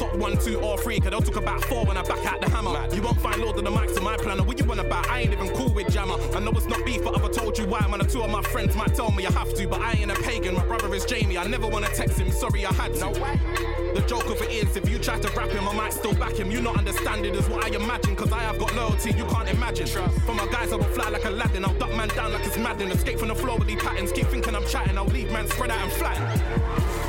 top one, two, or three. Cause they'll talk about four when I back out the hammer. You won't find Lord of the Mics in my planner. What you want about? I ain't even cool with Jammer. I know it's not beef, but I've told you why. Man, two of my friends might tell me I have to, but I ain't a pagan. My brother is Jamie. I never wanna text him. Sorry, I had to. No way. The joke of it is, if you try to rap him, I might still back him. You not understand it is what I imagine, cause I have got loyalty you can't imagine. For my guys, I will fly like Aladdin. I'll duck man down like it's Madden. Escape from the floor with these patterns. Keep thinking I'm chatting. I'll leave man spread out and flatten.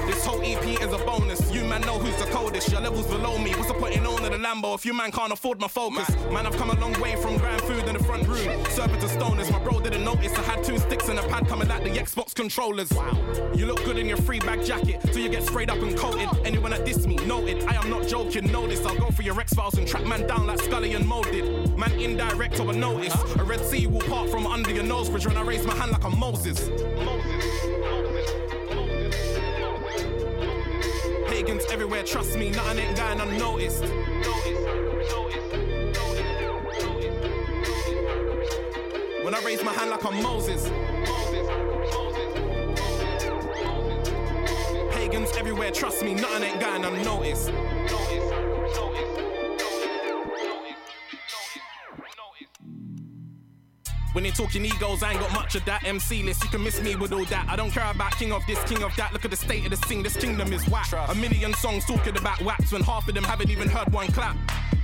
This whole EP is a bonus. You man know who's the coldest. Your levels below me. What's the point in owning a Lambo if you man can't afford my focus? Man, I've come a long way from grand food in the front room. Serving to stoners. My bro didn't notice. I had two sticks and a pad coming like the Xbox controllers. Wow. You look good in your free bag jacket till you get sprayed up and coated. Anyone that diss me, noted. I am not joking. Know this. I'll go for your X Files and track man down like Scully and molded. Man indirect or a notice. A Red Sea will part from under your nose bridge when I raise my hand like a. Moses. Everywhere, trust me, nothing ain't going unnoticed. When I raise my hand like I'm Moses. Pagans everywhere, trust me, nothing ain't going unnoticed. When they talking egos, I ain't got much of that. MC list, you can miss me with all that. I don't care about king of this, king of that. Look at the state of the scene, this kingdom is whack. A million songs talking about wax when half of them haven't even heard one clap.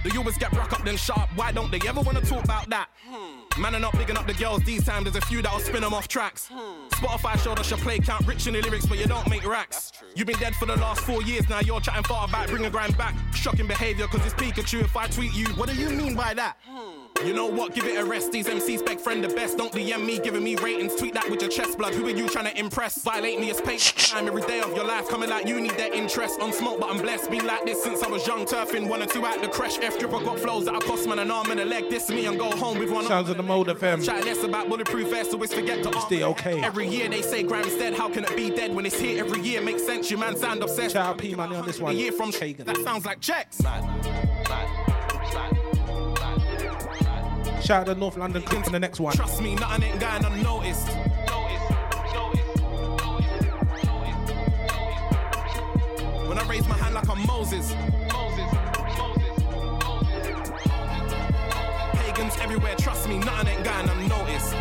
They always get rock up then sharp. Why don't they ever wanna talk about that? Hmm. Man are not bigging up the girls these times. There's a few that'll spin them off tracks. Hmm. Spotify showed us your play count rich in the lyrics, but you don't make racks. You've been dead for the last four years now. You're chatting far about bringing grind back. Shocking behavior, cause it's Pikachu. If I tweet you, what do you mean by that? Hmm. You know what? Give it a rest. These MCs spec friend the best. Don't DM me, giving me ratings. Tweet that with your chest blood. Who are you trying to impress? Violate me as page time every day of your life. Coming like you need their interest. On smoke, but I'm blessed. Been like this since I was young. Turfing one or two out the crash. F dripper got flows that I cost man an arm and a leg. This me and go home with one. Sounds of the mode FM. Chat less about bulletproof vests, always forget to. Stay okay. Every year they say grime's dead. How can it be dead when it's here every year? Makes sense. You man sound obsessed. Shout out P money on this one. A year from Kagan. That sounds like checks. Man. Man. Shout out to North London Cook on the next one. Trust me, nothing ain't going unnoticed. When I raise my hand like I'm Moses. Pagans everywhere, trust me, nothing ain't going unnoticed.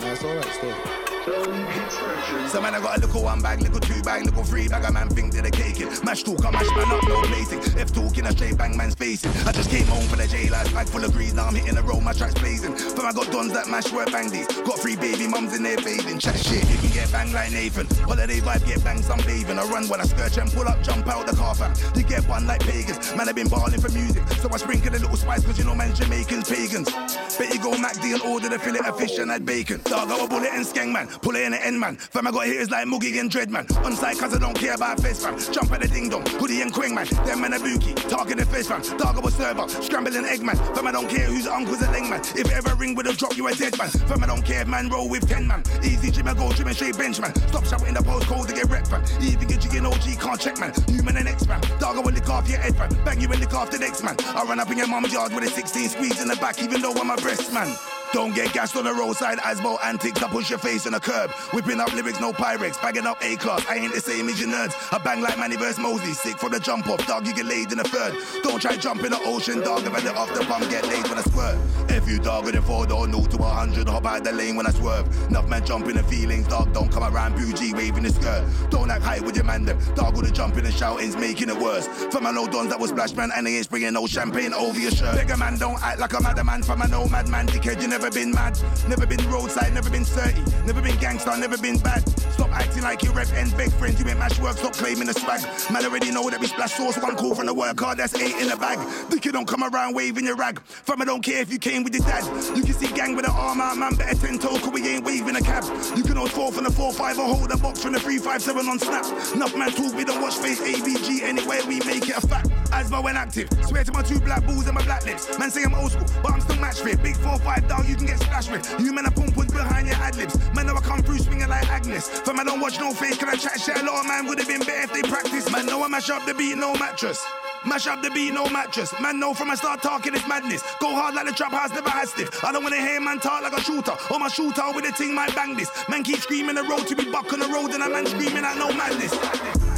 That's alright still. So man, I got a little one bag, little two bag, little three bag. A man think that they cake it. Mash talk, I mash man up, no placing. F talking, a straight bang man's facing. I just came home for the J lads, bag full of grease. Now I'm hitting the road, my tracks blazing. From I got dons that mash work bang these. Got three baby mums in there bathing. Chat shit, you can get bang like Nathan. Holiday vibe, get bang some bathing. I run when I skirt and pull up, jump out the car fam. You get one like pagans. Man, i been balling for music. So I sprinkle a little spice, cause you know man, Jamaicans, pagans. Bet you go MacD and order the fillet of fish and add bacon. Dog, I a bullet and skeng man. Pull it in the end man. Fam, I got hitters like Moogie and Dreadman. On side, cause I don't care about face fam. Jump at the ding dong, hoodie and quang man. Them man a bookie, target the face fam. Dog a server, scrambling egg man. Fam, I don't care whose uncle's a ling man. If ever ring with a drop, you a dead man. Fam, I don't care man roll with 10 man. Easy gym, I go gym and straight bench man. Stop shouting the postcode to get rep fam. Even get you in OG, can't check man. Human and X man. Dog, I will lick off your head fam. Bang you and lick off the next man. I run up in your mom's yard with a 16 squeeze in the back, even though I'm a breast man. Don't get gassed on the roadside, Asbo antics. I push your face in a curb. Whipping up lyrics, no Pyrex. Bagging up A class. I ain't the same as your nerds. I bang like Manny vs. Mosley. Sick from the jump off. Dog, you get laid in the third. Don't try jump in the ocean, dog. If I let off the pump, get laid when I squirt. If you dog with a four door, no to a hundred. Hop out the lane when I swerve. Enough man jump in the feelings, dog. Don't come around bougie waving the skirt. Don't act high with your man them. Dog with the jumping and shoutings, making it worse. For my no dons that was splash man, and they ain't bringing no champagne over your shirt. Bigger man, don't act like a madman. For my no madman, dickhead, you never been mad. Never been roadside, never been 30. Never been gangster, never been bad. Stop acting like you rep and beg friends. You ain't mash work, stop claiming the swag. Man already know that we splash sauce. One call from the work hard, that's eight in the bag. Dick you don't come around waving your rag. Fam, I don't care if you came with your dad. You can see gang with an arm out, man. Better 10 toes, cause we ain't waving a cab. You can hold four from the 4 5 or hold a box from the 3 5 7 on snap. Enough man talk, we don't watch face ABG anywhere, we make it a fact. Asma when active. Swear to my two black bulls and my black lips. Man say I'm old school, but I'm still match fit. Big 4 5 down, you can get splashed with. You men are pump with behind your ad libs. Man, know I come through swinging like Agnes. Fam, I don't watch no face, can I chat shit? A lot of man would have been better if they practice. Man, know I mash up the beat, no mattress. Mash up the beat, no mattress. Man, know from I start talking, it's madness. Go hard like the trap house never has stiff. I don't wanna hear man talk like a shooter. Or my shooter with a ting might bang this. Man keep screaming the road to be buck on the road, and a man screaming out no madness.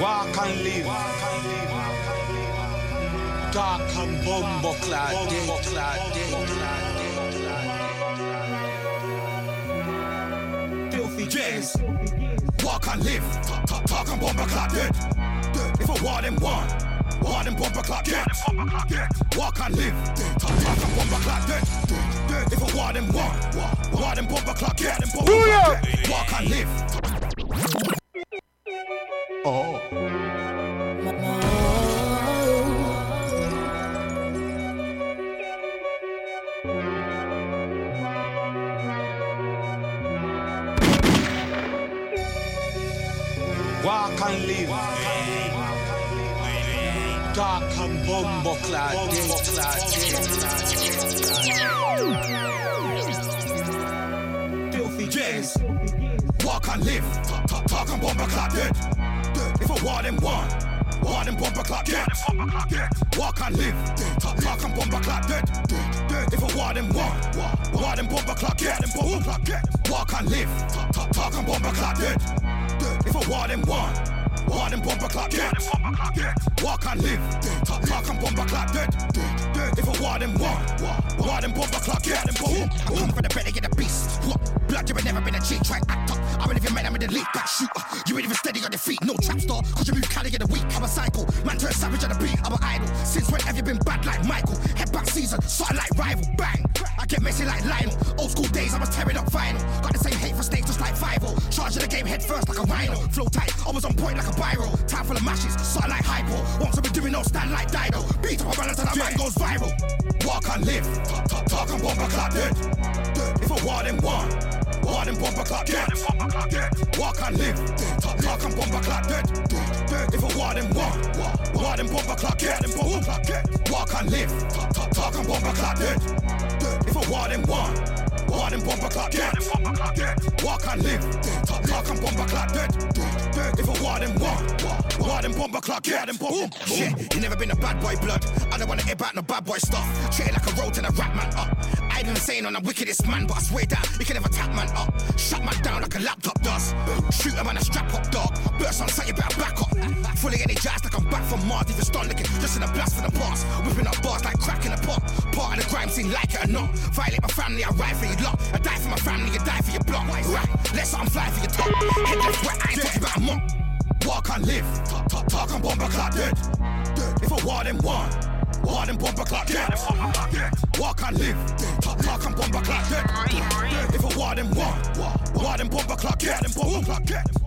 Walk and live. Dark and bumbo clad, Filthy jazz. Walk and live. Talk and bomber clad dead. If a war them one. War them bomber clad dead. Walk and live. Talk and bomber clad dead. If a war them one. War them bomber clad dead. Walk and live. Oh. Walk and live. Dark and bumbo clad, Filthy jazz. Walk and live. Talk and bomber clad dead. If a war them one. War them bomber clad dead. Walk and live. Talk and bomber clad dead. If a war them one. War them bomber clad dead. Walk and live. Talk and bomber clad dead. If a war them one. War them bomber clad dead. Walk and live. Talk and bomber clad dead. If a war them one. War them bomber clad dead. Come for the belly of the beast. You ain't never been a cheat. Try act up. I believe you man, I'm in the league. Back shooter. You ain't even steady on your feet. No trap star. Cause you move Cali in the week. I'm a psycho. Man turn savage on the beat. I'm an idol. Since when have you been bad like Michael? Head back season. Starting like rival. Bang. I get messy like Lionel. Old school days, I was tearing up vinyl. Got the same hate for snakes just like Fivo. Charging the game head first like a rhino. Flow tight, I was on point like a biro. Time full of mashes, starting like hypo. Once I've been doing no stand like Dido. Beat up a balance and that man goes viral. Walk and live, talk, talk, talk and bomber clap dead. If a war them one, war them bomber clap dead. Walk and live, talk, talk and bomber clap dead. If a war them one, war them bomber clap dead. Walk and live, talk, and bomber clap dead. If a war them one, war them bomber clap dead. Walk and live, talk, and bomber clap dead. If a war them one, war them bomber clap dead. Shit, you never been a bad boy blood. I don't wanna hear about no bad boy stuff. Treat it like a road and a rap man up. I ain't even saying I'm the wickedest man, but I swear that you can never tap man up. Shut man down like a laptop does. Shoot him on a strap up dog. Burst on sight, you better back up. Fully energized like I'm back from Mars. Even start looking just in a blast from the past. Whipping up bars like cracking a pot. Part of the crime scene, like it or not. Violate my family, I ride for your lot. I die for my family, you die for your block. Right, let's I'm flying for your top. Head left, wet, I ain't talking about a mop. Walk I live, talk, talk, talk and bomber clap dead. If I war then one, war them bomber clap dead. Walk and live, talk, talk and bomber clap dead. If a war them one, war them bomber clap dead.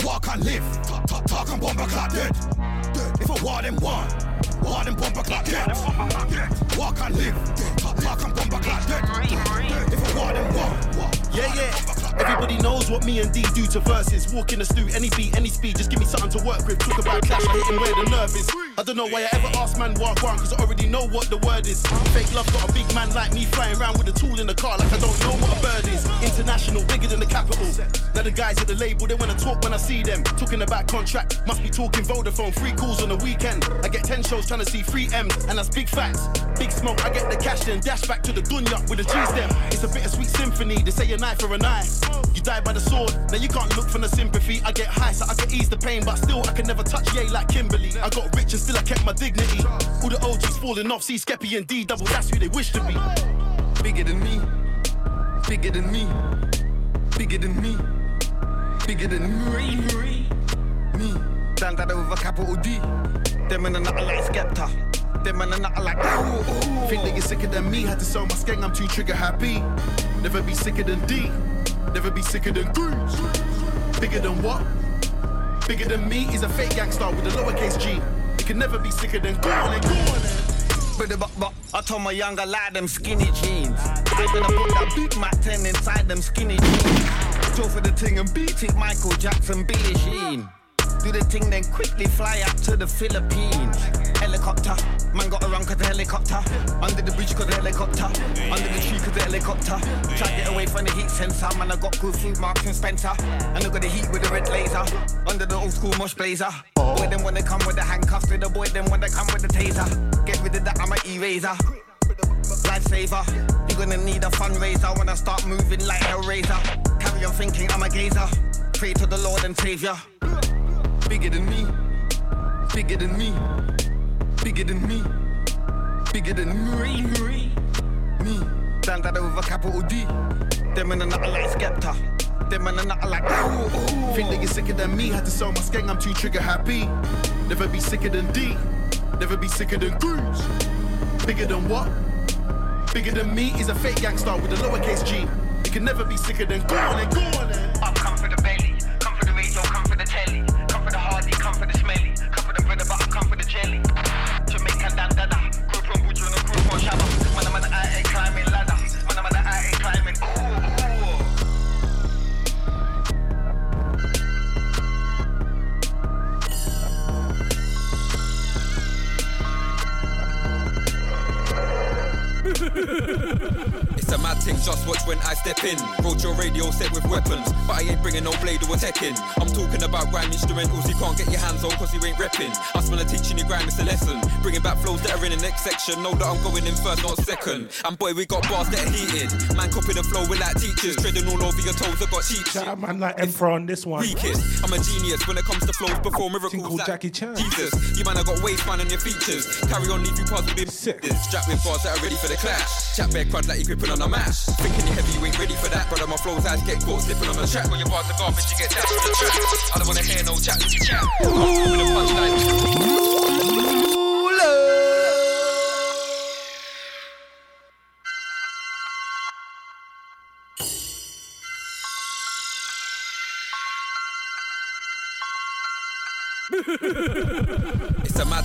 Walk and live, talk, talk, talk and bomber clap dead. If a war them one, war them bomber clap dead. Walk and live, talk, talk and bomber clap dead. If a war them one, Yeah, yeah. Everybody knows what me and D do to verses. Walk in the stew, any beat, any speed, just give me something to work with. Talk about clash, I hit him where the nerve is. I don't know why I ever ask man walk one, cause I already know what the word is. Fake love got a big man like me flying around with a tool in the car, like I don't know what a bird is. International, bigger than the capital. Now the guys at the label, they wanna talk when I see them. Talking about contract, must be talking Vodafone, free calls on the weekend. I get 10 shows trying to see free M's, and that's big facts. Big smoke, I get the cash then dash back to the dunya with the a G stem. It's a bittersweet symphony, they say a knife for a knife. You die by the sword, now you can't look for the sympathy. I get high so I can ease the pain, but still I can never touch yay like Kimberly. I got rich and still I kept my dignity. All the OGs falling off, see Skeppy and D double, that's who they wish to be. Bigger than me, bigger than me, bigger than me, bigger than me. Me, stand that with a capital D. Them and another like Skepta. Them and another like. Think that you're sicker than me, had to sell my skeng, I'm too trigger happy. Never be sicker than D, never be sicker than Goose. Bigger than what? Bigger than me is a fake gangster with a lowercase G. You can never be sicker than go on then, go on. But, but, but I told my younger lad them skinny jeans. I'm gonna put that Big Mac 10 inside them skinny jeans. Go for the thing and beat it, Michael Jackson, Billie Jean. Do the thing, then quickly fly up to the Philippines. Helicopter, man got around cause the helicopter. Under the bridge cause the helicopter. Under the tree cause the helicopter. Try to get away from the heat sensor. Man, I got good food, Marks and Spencer. And I got the heat with the red laser. Under the old school mush blazer. Boy, them when they come with the handcuffs. To the boy, them when they come with the taser. Get rid of that, I'm a eraser. Lifesaver, you're gonna need a fundraiser when I start moving like a razor. Carry on thinking I'm a gazer. Pray to the Lord and Savior. Bigger than me, Bigger than me. Bigger than me. Bigger than me. Me. Me. That with a capital D. Them in a nothing like Skepta. Them in a nothing like. Ooh, ooh. Think that you're sicker than me. Had to sell my skeng, I'm too trigger happy. Never be sicker than D. Never be sicker than Goose. Bigger than what? Bigger than me is a fake gangster with a lowercase G. You can never be sicker than go on and go on and. It's a mad thing, just watch when I step in. Road your radio set with weapons, but I ain't bringing no blade or attacking. I'm talking about grime instrumentals you can't get your hands on cause you ain't repping. I smell a teaching you grime, it's a lesson. Bringing back flows that are in the next section. Know that I'm going in first, not second. And boy, we got bars that are heated. Man, copy the flow with like teachers. Treading all over your toes, I got cheap Shout out man like Emperor on this one. weakest. I'm a genius when it comes to flows before miracles. Called like Jackie Chan. Jesus, you man, I got waistline on your features. Carry on, leave you parts with him. Sick. Strap with bars that are ready for the clash. Chat bare crud like you gripping on a mash. Thinking you heavy, you ain't ready for that. Brother, my flows eyes get caught slipping on the track. When your bars are garbage, you get dashed on the track. I don't wanna hear no chat, chat. With a punchline.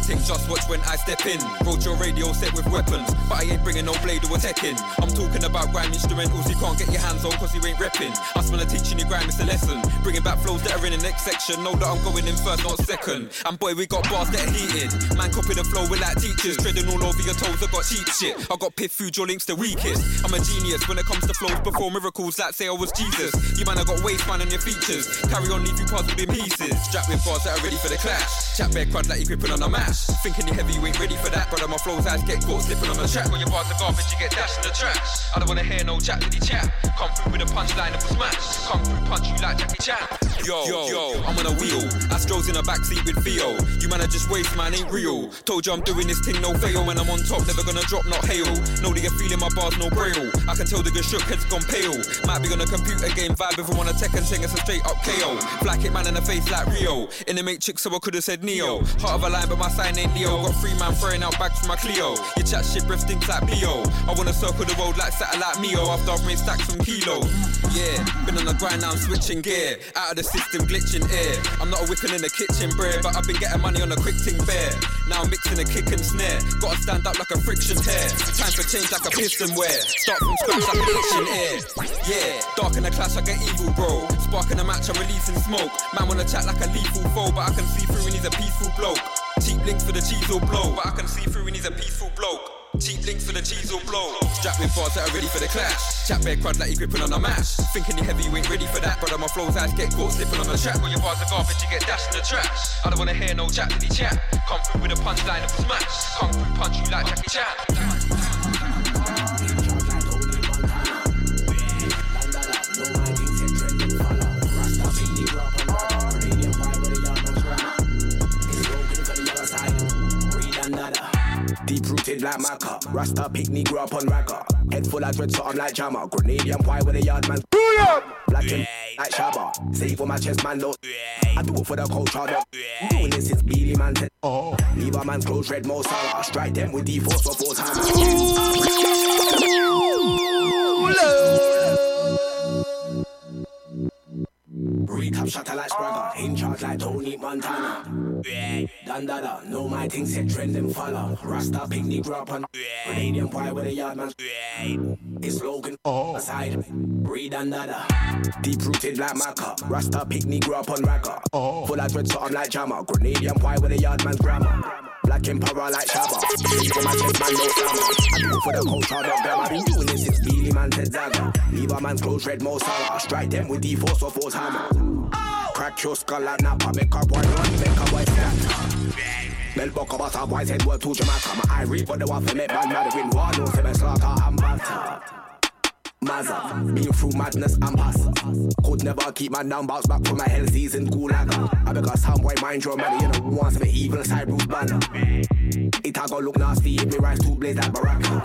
Thing, just watch when I step in. Road your radio set with weapons, but I ain't bringing no blade or attacking. I'm talking about grime instrumentals you can't get your hands on cause you ain't repping. I smell a teaching you grime, it's a lesson. Bringing back flows that are in the next section. Know that I'm going in first, not second. And boy, we got bars that are heated. Man, copy the flow with like teachers. Treading all over your toes, I got cheap shit. I got piff food, your links the weakest. I'm a genius when it comes to flows before miracles, like say I was Jesus. You man, I got waistline on your features. Carry on, leave you puzzled in pieces. Strapped with bars that are ready for the clash. Chat bare crud like you gripping on a mash. Thinking you're heavy, you ain't ready for that. Brother, my flows eyes get caught slipping on the track. When your bars are garbage, you get dashed in the trash. I don't wanna hear no chat diddy chat. Come through with a punchline of a smash. Come through, punch you like Jackie Chan. Yo, yo, yo, I'm on a wheel. I Astros in a backseat with Theo. You man are just waste, man, ain't real. Told you I'm doing this thing, no fail. Man, I'm on top, never gonna drop, not hail. Know that you're feeling my bars, no braille. I can tell the good shook head's gone pale. Might be on a computer game vibe if I wanna tech and sing, it's a straight up KO. Black hit man in the face like Rio. In the matrix, so I could've said Neo. Heart of a line, but my sign ain't Leo. Got three man throwing out bags from my Clio. You chat shit, breath stinks like Bo. I wanna circle the road like satellite Mio after I've made stacks from kilos. Yeah, been on the grind now, I'm switching gear. Out of the system, glitching air. I'm not a whipping in the kitchen bread, but I've been getting money on a quick ting bear. Now I'm mixing a kick and snare. Gotta stand up like a friction tear. Time for change like a piston wear. Start from scratch like a kitchen air. Yeah, dark in the clash like an evil bro. Sparking a match, I'm releasing smoke. Man wanna chat like a lethal foe, but I can see through and he's a peaceful bloke. Cheap links for the cheese or blow, but I can see through when he's a peaceful bloke. Cheap links for the cheese or blow. Strapped with bars that are ready for the clash. Chat bare crud like you gripping on a mash. Thinking you heavy, you ain't ready for that. Brother, my flows eyes get caught slipping on the track. When your bars are garbage, you get dashed in the trash. I don't wanna hear no chat diddy chat. Come through with a punchline of smash. Come through, punch you like Jackie Chan. Like Maca. Rasta picnic grew up on Ragga. Head full of dread, so I'm like Jammer. Grenadian pie with a yard man. Black and like Shabba. Save for my chest, man. Look. I do it for the culture. Dog. Doing this since Beenie Man said. Oh. Leave a man's clothes red, Mo Salah. Strike them with D4 for four times. Recap shatter like Spragga. In charge like Tony Montana. Dandada. Know my thing set trend and follow. Rasta picnic grew up on. Canadian pie with a yard man. It's Logan. Oh. Aside. Redandada. Deep rooted like Maca. Rasta picnic grew up on Ragga. Oh. Full of dread, so I'm like Jammer. Grenadian pie with a yard man's grammar. Black emperor like Shabba. Leave my chest, man, no slammer. I do for the culture, not. I've been doing this since Beenie Man said Zaga. Leave a man's clothes red, Mo Salah. Strike them with the force of force hammer. Crack your skull like Napa. Make a boy run, make a boy scatter. Bell buck about a boy's head word to Jamaica. My eye read, but the one for me, man, mad win war. No, say me slaughter and batter. Mazza. Been through madness and pass. Could never keep my bounce back from my hell season gulaga. I because some boy mind your money, you know, wants the evil side Bruce Banner. It a go look nasty if me rise to blaze like Baraka.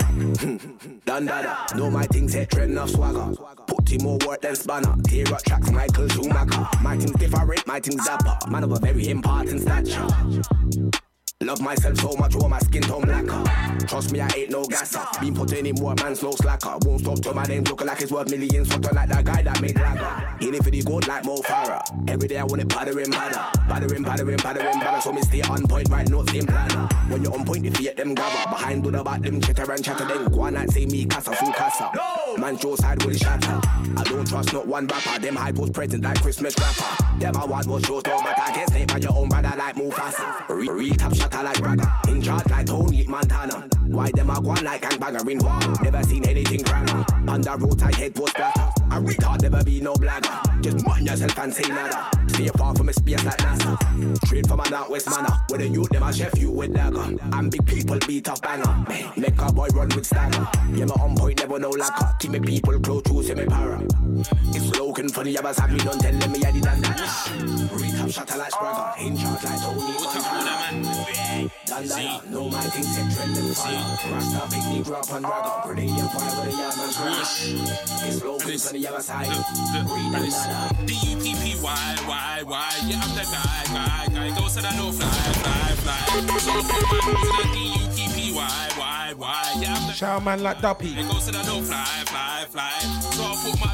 Done dada, know my things set trend of swagger. Put him more work than spanner. Tear up tracks, Michael Schumacher. My things different, my things zapper. Man of a very important stature. Love myself so much, all my skin tone blacker. Trust me, I ain't no gasser. Been putting in more man, slow slacker. Won't stop till my name looking like it's worth millions. Something like that guy that made lagger. It for the gold like Mo Farah. Every day I want it pattering, patter. Pattering, pattering, pattering, patter. So me stay on point, right notes in planner. When you're on point, if you get them gather. Behind the back, them chitter and chatter. Then go on and say me casa, full casa. Man, show side will shatter. I don't trust not one rapper. Them hype was present like Christmas rapper. Them I want was shows, no matter. Get snake by your own brother like Mufasa. Re, re shatter like brother. In charge like Tony Montana. Why them a go on like gangbanger in war? Never seen anything grammar. On the road, I head was splatter. A retard never be no blagger. Just mind yourself and say nada. Stay far from a space like NASA. Straight from a northwest manner. Where the youth them a chef you with dagger. And big people beat up banger. Make a boy run with stagger. Yeah, my on point never no lacquer. Keep me people close to see me para. It's looking funny, I was happy, don't tell them me I did that. Retap shatter like Spragga. In charge like Tony Montana. Dandana, no my things man's rush. It's I. D-U-P-P-Y, Y, Y, yeah, I'm the guy, guy, guy. Go so that no fly, fly, fly. I the the Shout man like Duppy. The fly, fly, fly. So I put my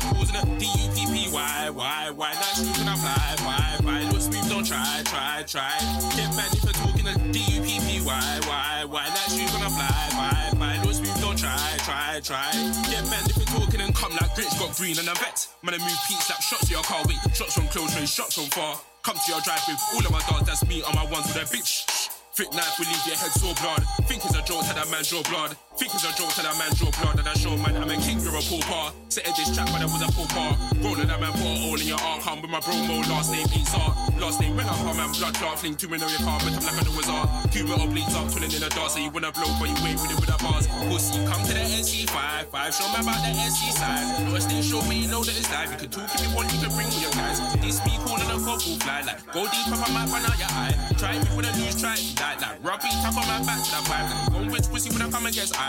in the I fly, don't try, try, try. Get if you're talking the D-U-P-P-Y, Y, Y. Nice shoes and I fly, fly, fly. Look smooth, don't try, try, try. Get mad if you're talking and come like Grinch got green and a vet. Man, I move peaks like shots to your car, wait. Shots from close range, shots from far. Come to your drive with all of my dogs, that's me on my ones with a bitch. Thick knife will leave your head so blood. Think it's a joke, tell that man draw blood. Think it's a joke, tell that man draw blood. And I show man, I'm a king, you're a pauper. Set this trap, but I was a pauper. Rolling that man, put a hole in your arm. Come with my promo, last name Pizza. Last name when I come, man, blood clot. Fling your carpet, I'm like I it's art. Cuba or bleeds up, twirling in the dark. So you wanna blow, but you wait with it with the bars. Pussy, come to the NC5. 5, show me about the NC side. No, stay show me, you know that it's live. You can talk if you want, you can bring all your guys. This me calling a couple fly. Like, go deep up on my pan out your eye. Try me when I lose, try it. Like, like, rugby, tap on my back to the vibe. Go with pussy when I come against I.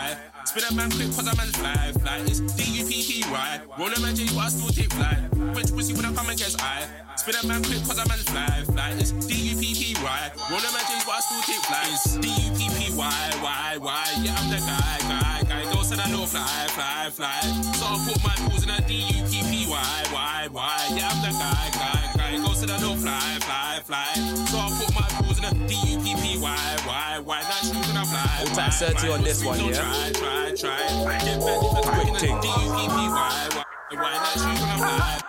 Spin a man quick, cause a man's fly, fly. It's D-U-P-P-Y. Roll a man J, but I still take fly. Which pussy when I come against I. Spin a man quick, cause a man's fly, fly. It's D-U-P-P-Y. Roll a man J, but I still take fly. It's D-U-P-P-Y, Y, Y. Yeah, I'm the guy, guy, guy. Go said I know fly, fly, fly. So I put my tools in a D-U-P-P-Y, Y, Y. Yeah, I'm the guy, guy, guy. Go said I know fly, fly, fly. So I put my tools in a D-U-P-P-Y, Y, Y. That shoes and I fly. Tight, 30 on this one, yeah? Try, try, try. Get back if it's Quick in a thing. D-U-P-P-Y, Y, Y. That shoes and I fly.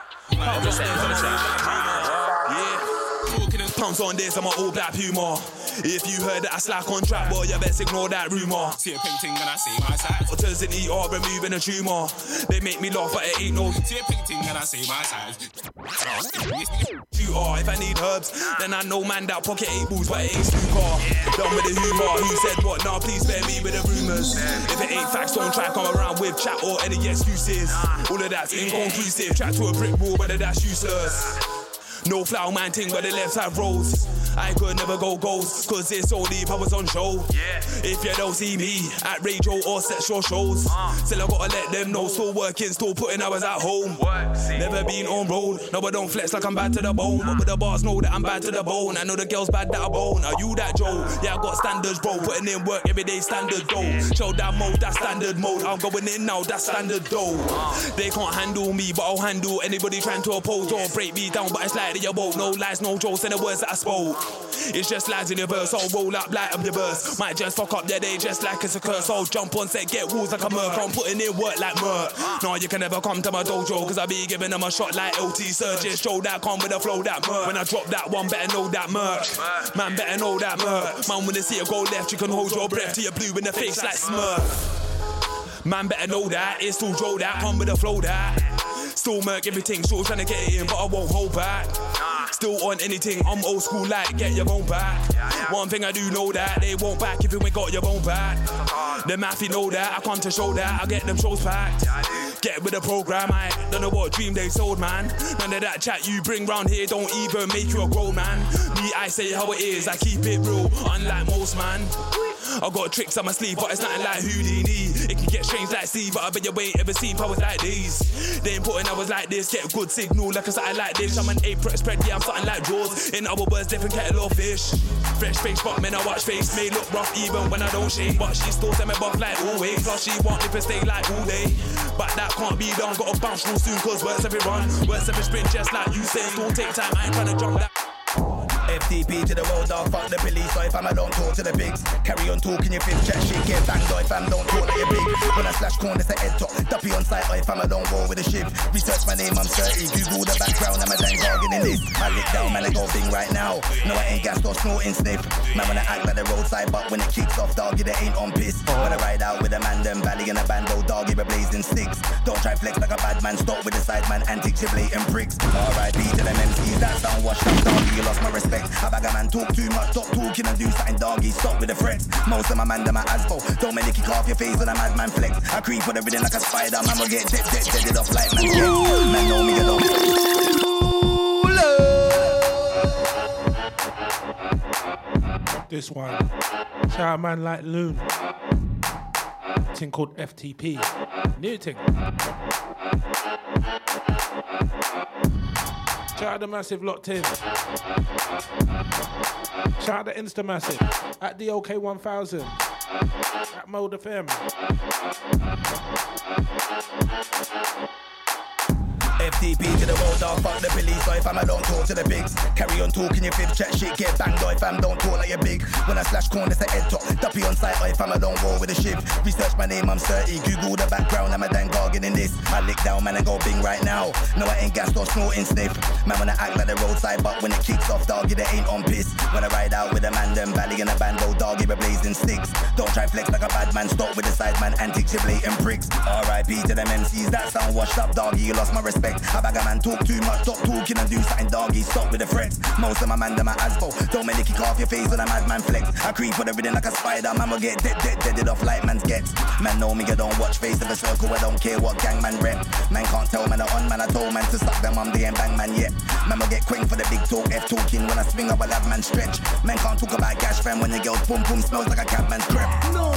Just the Yeah. Pumps on this, I'm an all black puma. If you heard that I slack on track, boy, you best ignore that rumor. See a pink thing and I see my side. Otters in ER removing a tumor. They make me laugh, but it ain't no See a pink thing and I see my size. side. shooter. If I need herbs, then I know man that pocket eight balls, but it ain't snooker. Done with the humor. Who said what? Now please spare me with the rumors. If it ain't facts, don't try come around with chat or any excuses. All of that's inconclusive. Chat to a brick wall, whether that's useless. No flower man ting but the left side rolls. I could never go goals, cause it's only if I was on show. Yeah. If you don't see me at radio or set show shows, uh. still I gotta let them know. Still working, still putting hours at home. Never been on road, no, but don't flex like I'm bad to the bone. But the bars know that I'm bad to the bone. I know the girls bad that I bone. Are you that Joe? Yeah, I got standards, bro. Putting in work every day, standard though. Show that mode, that standard mode. I'm going in now, that standard though. Uh. They can't handle me, but I'll handle anybody trying to oppose or break me down. But it's like you won't. No lies, no jokes, and the words that I spoke. It's just lies in the verse. I'll roll up, light up the verse. Might just fuck up their day just like it's a curse. I'll jump on set, get walls like a merc. I'm putting in work like merc. No, you can never come to my dojo, cause I be giving them a shot like LT Surgeon. Show that come with a flow that merc. When I drop that one, better know that merc. Man, better know that merc. Man, when they see it go left, you can hold your breath till you're blue in the face like Smurf. Man, better know that. It's still Joe that. Come with a flow that. Still murk everything, still trying to get it in, but I won't hold back. Still on anything, I'm old school like get your own back. One thing I do know that they won't back if you ain't got your own back. The mathy know that I come to show that I get them shows packed. Get with the program, I don't know what dream they sold, man. None of that chat you bring round here don't even make you a grown man. Me, I say how it is, I keep it real, unlike most, man. I got tricks on my sleeve, but it's nothing like Houdini. It can get strange like sea, but I bet you ain't ever seen powers like these. They ain't putting hours like this, get a good signal like a something like this. I'm an April spread, yeah, I'm something like Jaws. In other words, different kettle of fish. Fresh face, but men I watch face may look rough even when I don't shave. But she still send me buff like always. Plus she want me to stay like all day. But that can't be done, gotta bounce real soon, cause works every run. Works every sprint, just like you said. Don't take time, I ain't trying to jump that. FTP to the road dog, fuck the police. So if I'm alone, talk to the pigs. Carry on talking your fifth chat shit, get banged. Or if I'm don't talk like you big. When I slash corn, it's a head top. Duppy on site, or if I'm alone, roll with a shift. Research my name, I'm 30. Google the background, I'm a dang bargain in this. I lick down, man, I go bing right now. No, I ain't gas or snorting sniff. Man, when I act like the roadside, but when it kicks off, doggy, they ain't on piss. When I ride out with a man, them valley in a bando, doggy, we're blazing sticks. Don't try flex like a bad man, stop with the side man, antics, you blatant pricks. R.I.P. to them MCs, that sound washed up, doggy, you lost my respect. I bag a man talk too much, stop talking and do something doggy, stop with the threats. Most of my man, them are asphalt. Don't make it kick off your face when a madman flex. I creep with everything like a spider, man will get dead, dead, dead, off like man. Yeah. Man know me, you This one. Shout out man like Loon. Thing called FTP. New thing. Shout out the massive locked in. Shout out the Insta Massive. At the OK 1000. At Mode FM. FTP to the road dog, fuck the police. Or if I'm alone, talk to the pigs. Carry on talking your fifth chat shit, get banged. Or if I'm don't talk like you're big. When I slash corners, a head top. Duppy on site, or if I'm alone, roll with a shift. Research my name, I'm 30. Google the background, I'm a dang gargan in this. I lick down, man, and go bing right now. No, I ain't gassed or snorting sniff. Man, when I act like the roadside, but when it kicks off, doggy, they ain't on piss. When I ride out with a man, them valley in a bando, doggy, we're blazing sticks. Don't try flex like a bad man, stop with the side man, antics, you blatant pricks. R.I.P. to them MCs, that sound washed up, doggy, you lost my respect. I bag a man talk too much, stop talking and do something doggy, stop with the threats. Most of my man, them are asphalt. Don't make it kick off your face when a madman flex. I creep with everything like a spider, man will get dead, dead, deaded off like man's gets. Man know me, you don't watch face of a circle, I don't care what gang man rep. Man can't tell man I on, man I told man to suck them, I'm the end bang man yet. Man will get queen for the big talk, F talking when I swing up, I have man stretch. Man can't talk about gash fam when the girl's boom boom smells like a cabman's crep. No,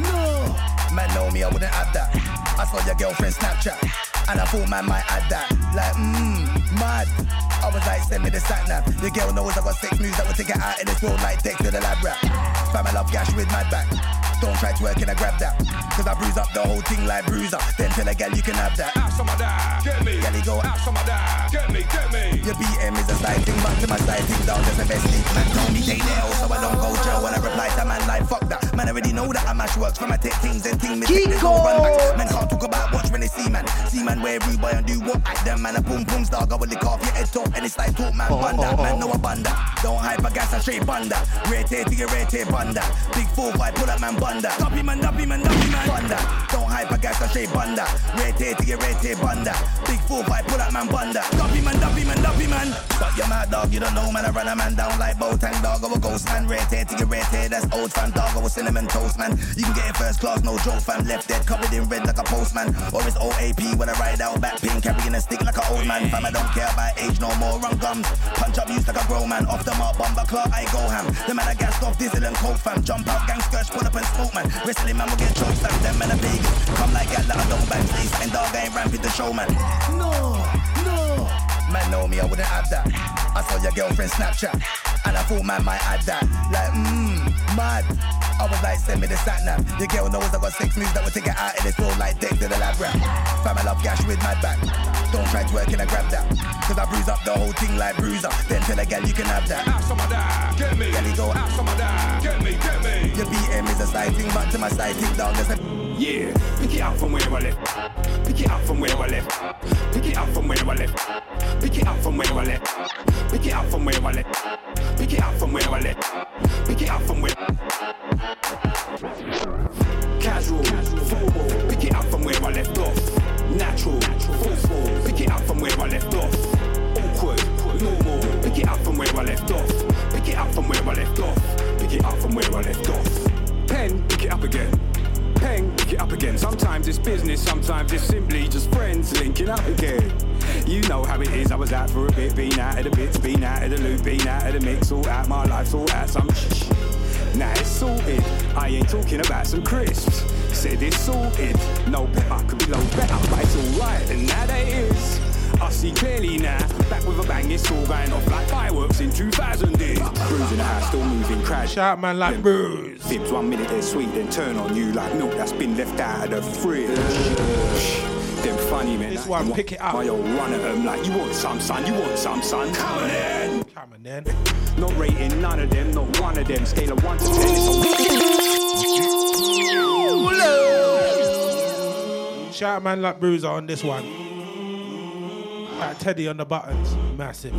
no. Man know me, I wouldn't have that. I saw your girlfriend Snapchat, and I thought man might add that. Like, mmm, mad. I was like, send me the sat nav. The girl knows I got six moves that will take it out in this world like text to the lab rap. Fam, I love gash with mad back. Don't try to work and I grab that. Cause I bruise up the whole thing like bruiser. Then tell a gal you can have that. Out some of that, get me. Gally go Out some of that, get me, get me. Your BM is a side thing, but to my side thing down, that's the best thing. Man told me take the L so I don't go jail when I reply to man like fuck that. Man already know that I mash works from my tech things and things. Me take this no run back. Man can't talk about watch when they see man. See man where every boy and do what at them man a boom boom star go with lick off your head top and it's like talk man oh, bunda. Oh, oh. Man know a bunda. Don't hype a gas and straight bunda. Red tape to your red tape bunda. Big four five pull up man bunda. Duppy man, duppy man, duppy man bunda. Don't hype a gas and straight bunda. Red tape to your red tape bunda. Big four five pull up man bunda. Duppy man, duppy man, duppy man. But you're mad dog, you don't know man. I run a man down like Botang dog. I will ghost man. Red tape to your red tape. That's old fan dog. I was cinnamon toast man. You can get it first class, no joke fam. Left dead covered in red like a postman. Or it's OAP when I ride out back pain carrying a stick like an old man. Fam, I don't care about age no more. Run gums. Punch up used like a grown man. Off the mark, bomber clock, I go ham. The man I gassed off diesel and coke fam. Jump out, gang skirts, pull up and smoke man. Wrestling man will get choked fam. Them men are big. Come like that I don't bang. Please, and dog ain't ramping the showman. No, no. Man know me, I wouldn't have that. I saw your girlfriend Snapchat, and I thought man might add that. Like, mmm, mad. I was like, send me the sat nav. The girl knows I got six moves that will take it out of this world like deck to the lab rap. Fam, I love gash with my back. Don't try and I grab that. Cause I bruise up the whole thing like bruiser. Then tell a gal you can have that. Out some of that, get me. Gally go Out some of that, get me, get me. Your BM is a side thing, but to my side down there's a Yeah, pick it up from where I left. Pick it up from where I left. Pick it up from where I left. Pick it up from where I left. Pick it up from where I left. Pick it up from where I left. Pick it up from where. Casual, formal. Pick it up from where I left off. Natural, forceful. Pick it up from where I left off. Awkward, Pick it up from where I left off. Pick it up from where I left off. Pick it up from where I left off. Pen, pick it up again. Pen, pick it up again. Sometimes it's business, sometimes it's simply just friends linking up again. You know how it is, I was out for a bit, been out of the bits, been out of the loop, been out of the mix, all out my life, all out some shh. Now it's sorted, I ain't talking about some crisps. Said it's sorted, no pepper could be low better, but it's alright, and now that is. I see clearly now, back with a bang, it's all going off like fireworks in 2000 did. Cruising the house, still moving, crash. Shout man like Bruce. Fibs one minute they're sweet, then turn on you like milk that's been left out of the fridge. Them funny man. This one, pick it up. My old run at them like you want some son, you want some son. Come on in. Come on then. Not rating none of them, not one of them. Scale of one to ten. It's Shout man like Bruiser on this one. Like Teddy on the buttons. Massive.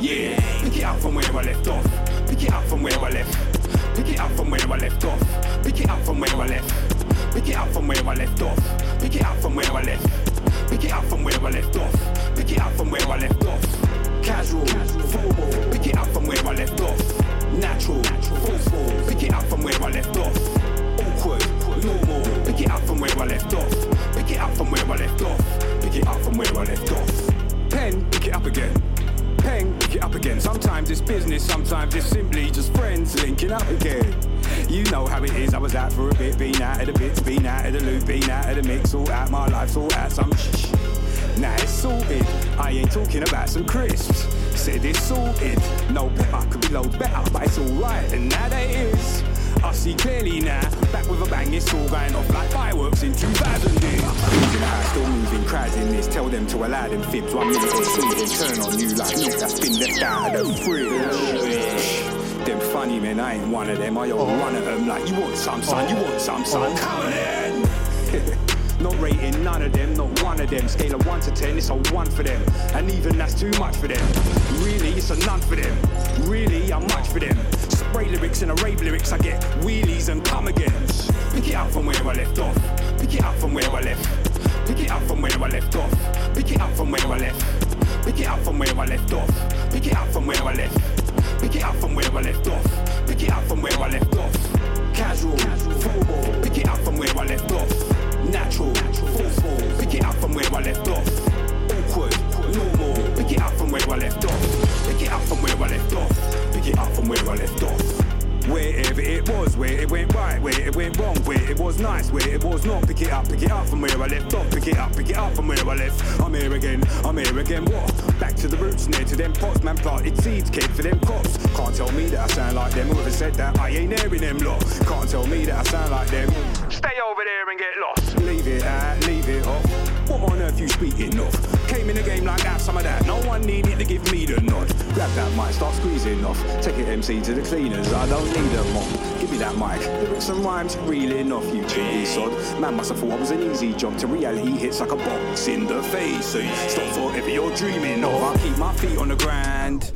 Yeah, pick it up from where I left off. Pick it up from where I left. Pick it up from where I left off. Pick it up from where I left. Pick it up from where I left off. Pick it up from where I left. Pick it up from where I left off. Pick it up from where I left off. Casual, formal. Pick it up from where I left off. Natural, forceful. Pick it up from where I left off. Awkward, normal. Pick it up from where I left off. Pick it up from where I left off. Pick it up from where I left off. Pen, pick it up again. Peng, pick it up again. Sometimes it's business, sometimes it's simply just friends linking up again. You know how it is, I was out for a bit, been out of the bits, been out of the loop, been out of the mix, all out my life, all out some shh. Now it's sorted, I ain't talking about some crisps. Said it's sorted, no pepper could be low better, but it's alright, and now that it is. I see clearly now, back with a bang, it's all going off like fireworks in 2000 days. Moving house, still moving, crowds in this, tell them to allow them fibs, one minute they sweet, then turn on you like milk that's been left out of the fridge. Them funny men, I ain't one of them, I own one of them like, you want some son, you want some son, oh. come on in. Not rating none of them, not one of them. Scale of 1 to 10, it's a 1 for them. And even that's too much for them. Really, it's a none for them. Really, I'm much for them. Spray lyrics and a rave lyrics, I get wheelies and come again. Pick it up from where I left off. Pick it up from where I left. Pick it up from where I left off. Pick it up from where I left. Pick it up from where I left off. Pick it up from where I left. Pick it up from where I left off. Pick it up from where I left off. Casual, formal. Pick it up from where I left off. Natural. Pick it up from where I left off. Awkward, normal. Pick it up from where I left off. Pick it up from where I left off. Pick it up from where I left off. Wherever it was, where it went right, where it went wrong, where it was nice, where it was not. Pick it up, pick it up from where I left off. Pick it up, pick it up from where I left. I'm here again, I'm here again. What? Back to the roots, near to them pots, man. Planted seeds, kid for them cops. Can't tell me that I sound like them. Whoever said that, I ain't hearing them lot. Can't tell me that I sound like them. Stay over there and get lost. On earth you speaking of? Came in the game like that, some of that. No one needed to give me the nod. Grab that mic, start squeezing off. Take it MC to the cleaners, I don't need a mop. Give me that mic. Lyrics and rhymes reeling off you cheeky sod. Man must have thought it was an easy job. To reality hits like a box in the face. So stop forever you're dreaming of. I keep my feet on the ground.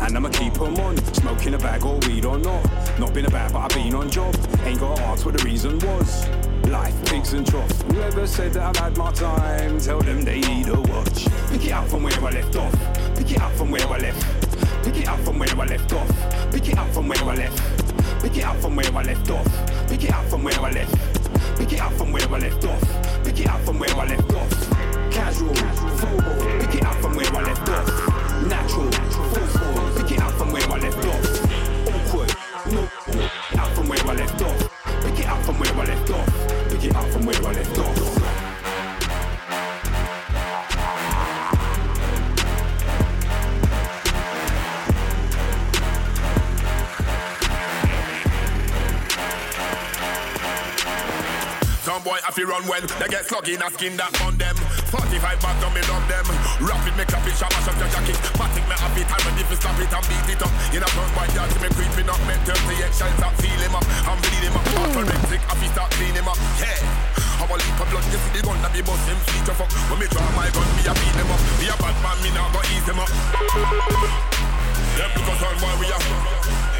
And I'ma keep 'em on. Smoking a bag or weed or not. Not been a bad, but I've been on job. Ain't gotta ask what the reason was. Life, pigs and troughs. Whoever said that I've had my time, tell them they need a watch. Pick it up from where I left off. Pick it up from where I left. Pick it up from where I left off. Pick it up from where I left. Pick it up from where I left off. Pick it up from where I left. Pick it up from where I left off. Pick it up from where I left off. Casual, formal. Pick it up from where I left off. Natural, forceful. Pick it up from where I left off. Awkward, no. Up from where I left off. Pick it up from where I left off. It up from where I left off. Boy run when they get sluggy in skin that on them. 45 back on me love them. Rapid me clap it, shabba shop your jacket. Matic me have it, time and if you stop it and beat it up. In a front white yard, see me creeping up. Men 38 shots up, feel him up. I'm bleed him up. Heart hmm. forensic, I feel start clean him up. Yeah. How a leap of blood, you see the gun that be bust him feet fuck. When me draw my gun, me a beat them up. Me a bad man, me now go ease him up. Them because all boy we are.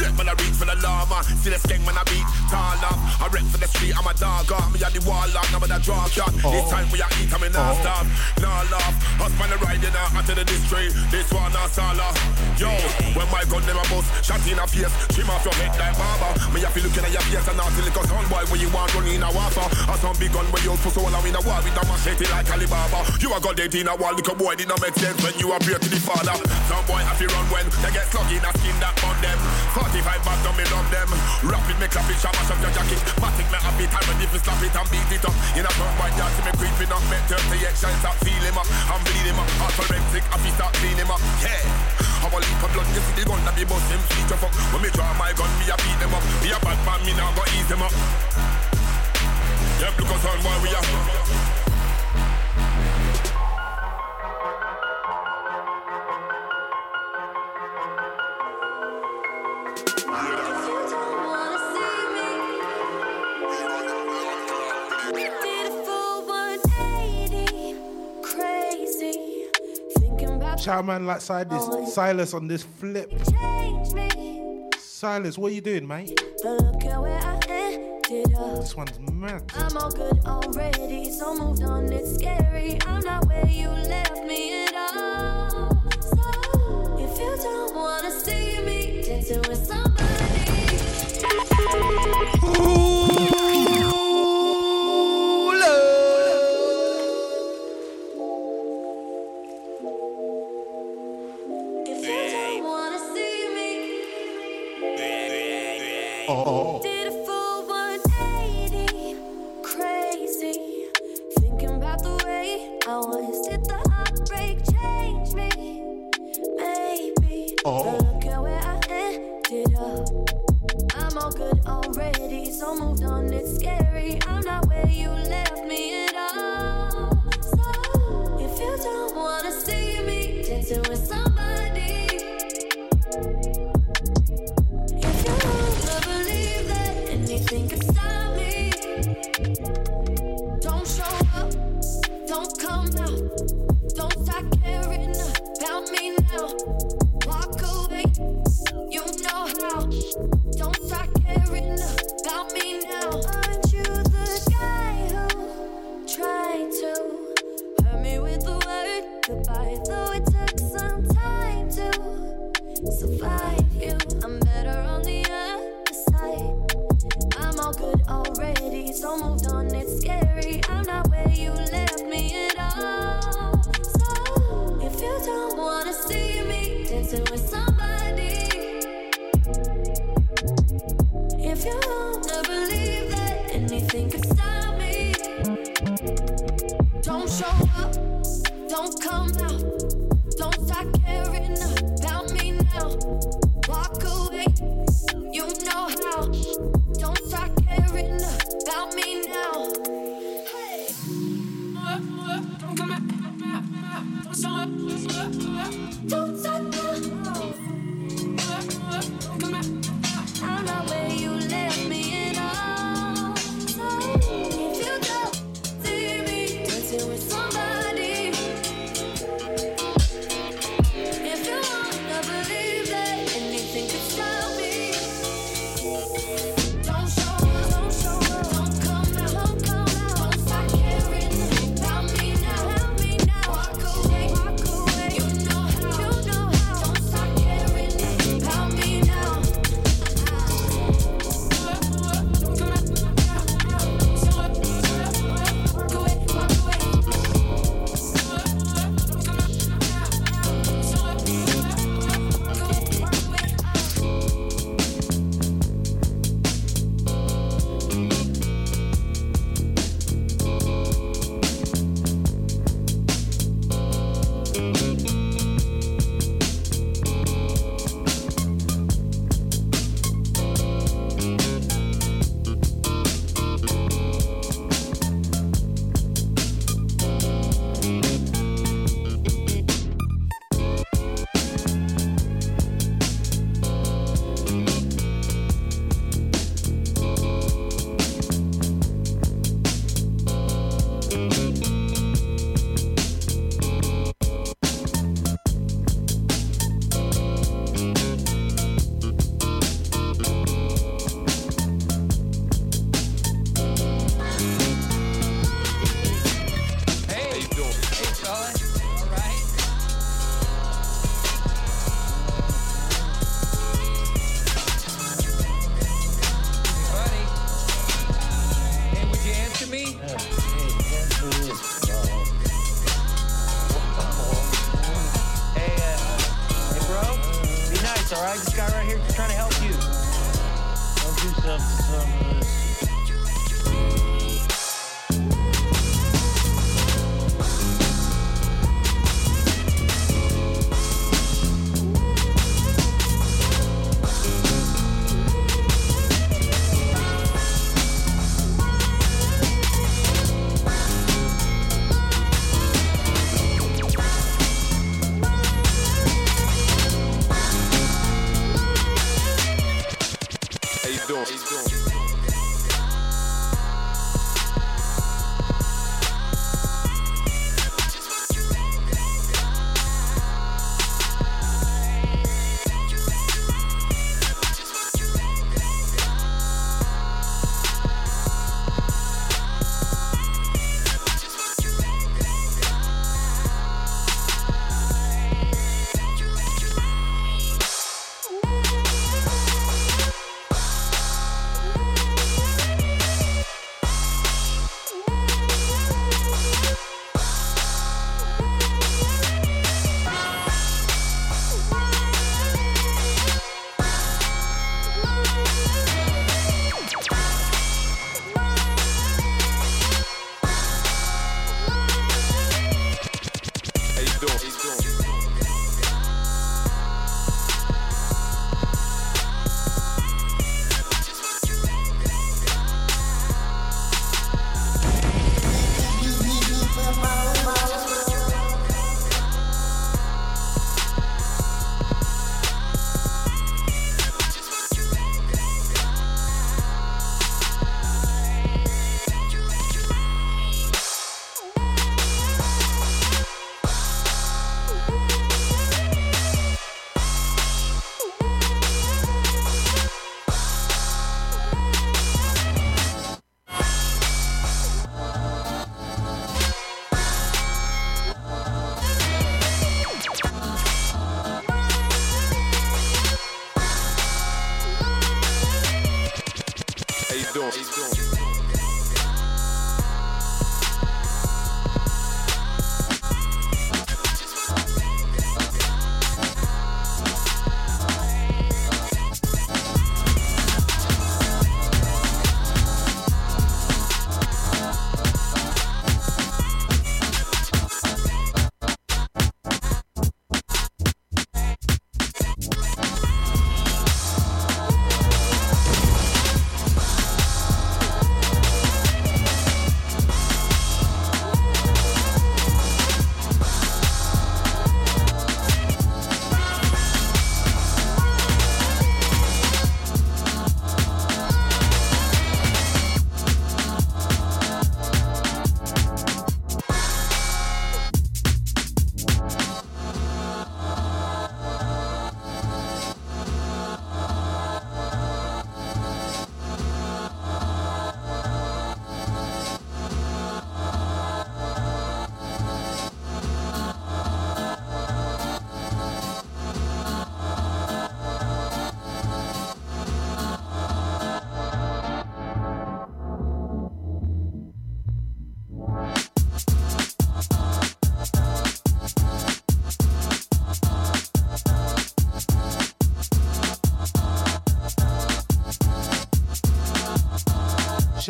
Yeah, man, I reach for the llama. See the skeng when I beat. Tall up. I rep for the street, I'm a dog. Me at the wall, I'm a draw cat. Oh. This time we are eat, I'm in oh. stop. Nah laugh. Husband riding out onto the district. This one, not sala. Yo, when my gun never bust, shot in a face. Trim off your head like barber. Me have feel looking at your face and not till it on boy when you want running in a waffle. Or some big gun when you put so in a wall with a machete like Alibaba. You are got dead in a wall, little boy, did not make sense when you appear to the father. Some boy have to run when they get slug in a skin that on them. 45 back down, me love them. Rapid me clap it, shabba mash up your jacket. Matic me happy time and if you slap it and beat it up. In a front boy, yard, see me creeping up. Make 38 shines up, feel him up. I'm bleed him up. Heart forensic, I feel start clean him up. Yeah. How a leap of blood, you see the gun that be bust him, feet your fuck. When me draw my gun, me a beat them up. Me a bad man, me now go ease them up. Yep, look us on boy, we are. Shout man like Silas, oh, Silas on this flip. Silas, what are you doing, mate? This one's mad. I'm all good already, so moved on. It's scary. I'm not where you left me at all. So if you don't wanna see me dancing with somebody. Ooh. oh. Did 180, crazy. The way I was. Did the heartbreak change me? Maybe. Where I ended up. I'm all good already, so moved on. It's scary. I'm not where you left me at all. So if you don't wanna see me dancing with someone.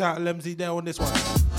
Shout out Lemsy there on this one.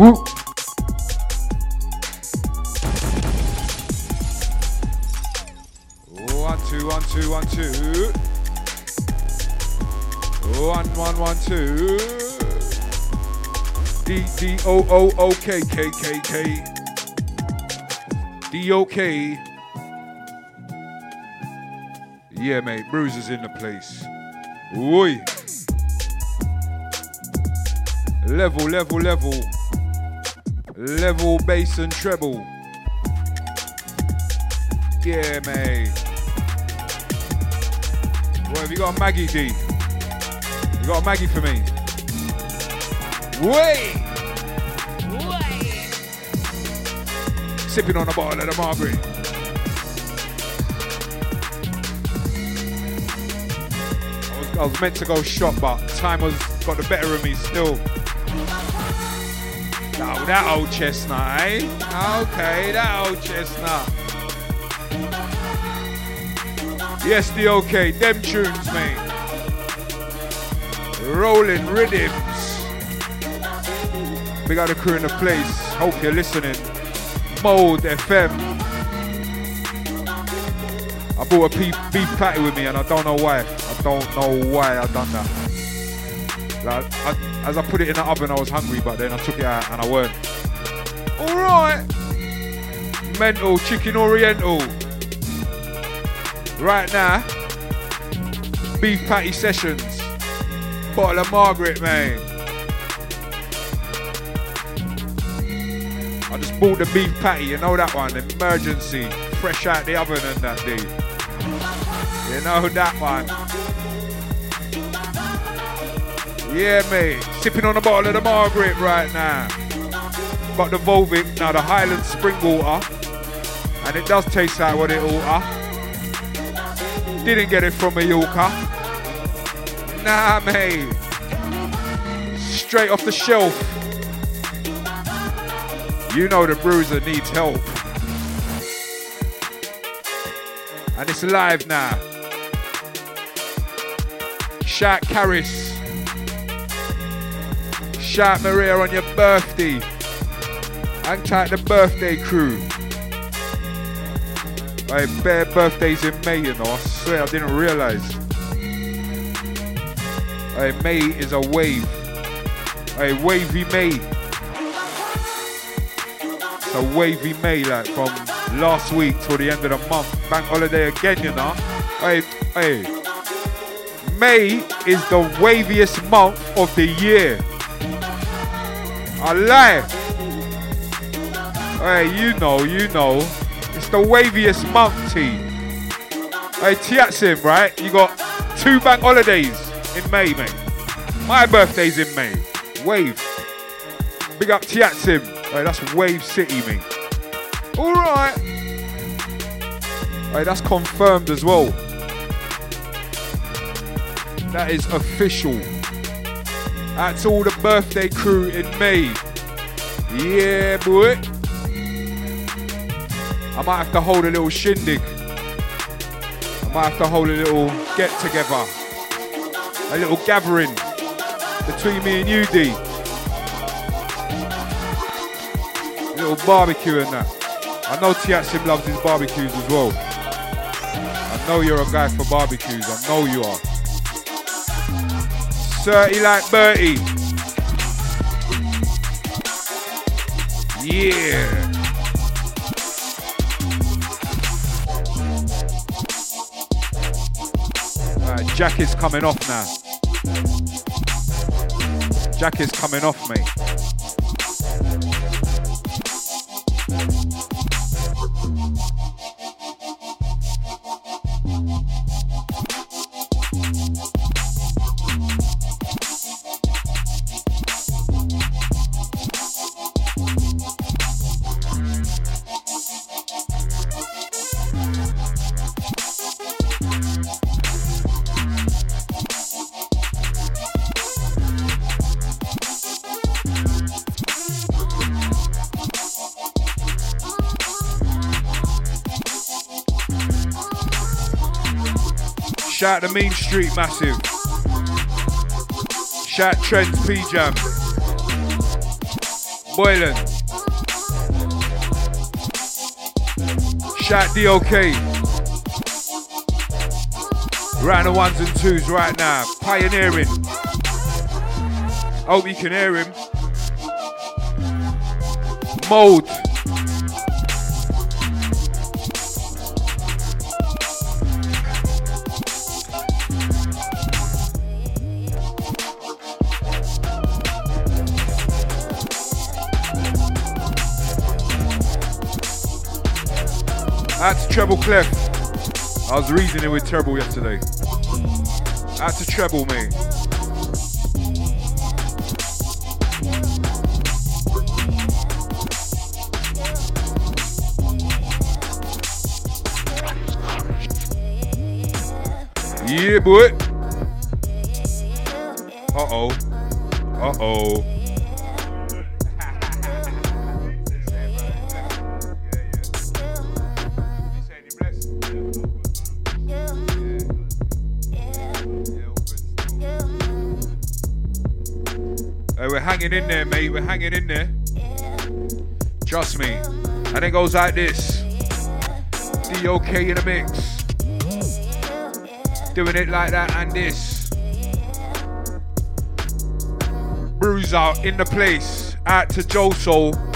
Woo. One, two, one, two, one, two. One, one, one, two. D D O O O K K K K. D O K. Yeah, mate. Bruiser's in the place. Oi. Level, level, level. Level, bass, and treble. Yeah, mate. What have you got a Maggie D? You got a Maggie for me? Way! Sipping on a bottle of the Margaret. I was, meant to go shop, but time was got the better of me still. Oh, that old chestnut, eh? Okay, that old chestnut. Yes, the okay, them tunes, mate. Rolling rhythms. We got a crew in the place. Hope you're listening. Mode FM. I bought a beef, beef patty with me and I don't know why. I don't know why I done that. Like, I, as I put it in the oven, I was hungry, but then I took it out and I weren't. Alright. Mental chicken oriental. Right now, beef patty sessions. Bottle of Margaret, man. I just bought the beef patty, you know that one, emergency, fresh out the oven and that day. You know that one. Yeah, mate. Sipping on a bottle of the Margaret right now. Got the Volvic, now the Highland spring water. And it does taste like what it oughta. Didn't get it from a Yorker. Nah, mate. Straight off the shelf. You know the bruiser needs help. And it's live now. Shout Caris. Shout Maria on your birthday. Hang tight the birthday crew. Hey, bare birthdays in May, you know. I swear I didn't realize. Hey, May is a wave. Hey, wavy May. It's a wavy May, like from last week till the end of the month. Bank holiday again, you know. Hey, hey. May is the waviest month of the year. I lie. Hey, you know, you know. It's the waviest month, T. Hey, Tiatsim, right? You got two bank holidays in May, mate. My birthday's in May. Wave. Big up Tiatsim. Hey, that's Wave City, mate. Alright. Hey, that's confirmed as well. That is official. That's all the birthday crew in May. Yeah, boy. I might have to hold a little shindig. I might have to hold a little get together. A little gathering between me and you, D. A little barbecue and that. I know Tiatsim loves his barbecues as well. I know you're a guy for barbecues. I know you are. 30 like Bertie. Yeah. Alright, Jack is coming off now. Jack is coming off, mate. Shout the Mean Street Massive. Shout Trends P Jam. Boylan. Shout DOK. Round the ones and twos right now. Pioneering. Hope you can hear him. Mode. I was reasoning with Treble yesterday. Out to Treble, mate. Yeah, boy. Goes like this. DOK in the mix. Doing it like that and this. Bruise out in the place. Out to Joe Soul.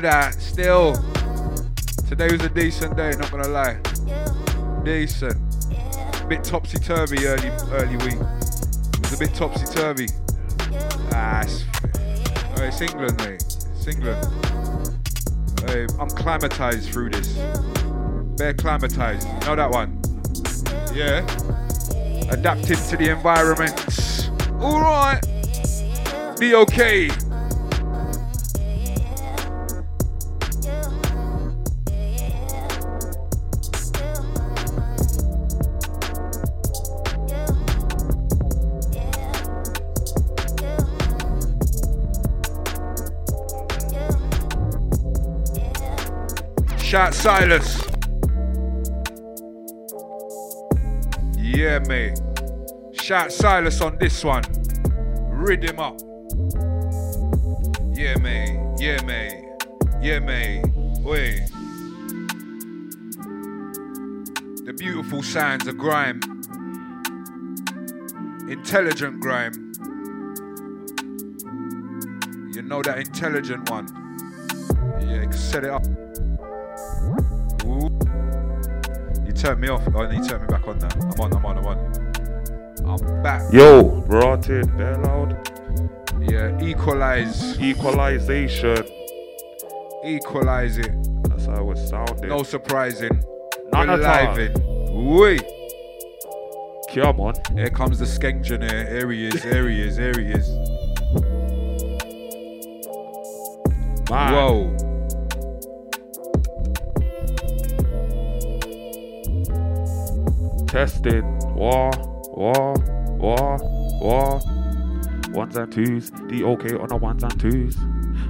Looking good at still. Today was a decent day, not gonna lie. Decent. Bit topsy turvy early early week. It was a bit topsy turvy. Ah, it's, oh, it's England, mate. It's England. Hey, I'm climatized through this. Bare climatized. You know that one? Yeah. Adapting to the environment. Alright. Be okay. Shout Silas. Yeah, mate. Shout Silas on this one. Rid him up. Yeah, mate. Yeah, mate. Yeah, mate. Wait. The beautiful sounds of grime. Intelligent grime. You know that intelligent one. Yeah, set it up. Turned me off. Oh, you turned me back on now. I'm on, I'm on, I'm on. I'm back. Yo, brought it, they're loud. Yeah, equalize. Equalization. Equalize it. That's how it sounded. No surprising. None We're all. living. Wait. Come on. Here comes the skengen here. Here he is, here he is, here he is. Man. Whoa. Tested. Wah, wah, wah, wah. Ones and twos. The okay on the ones and twos.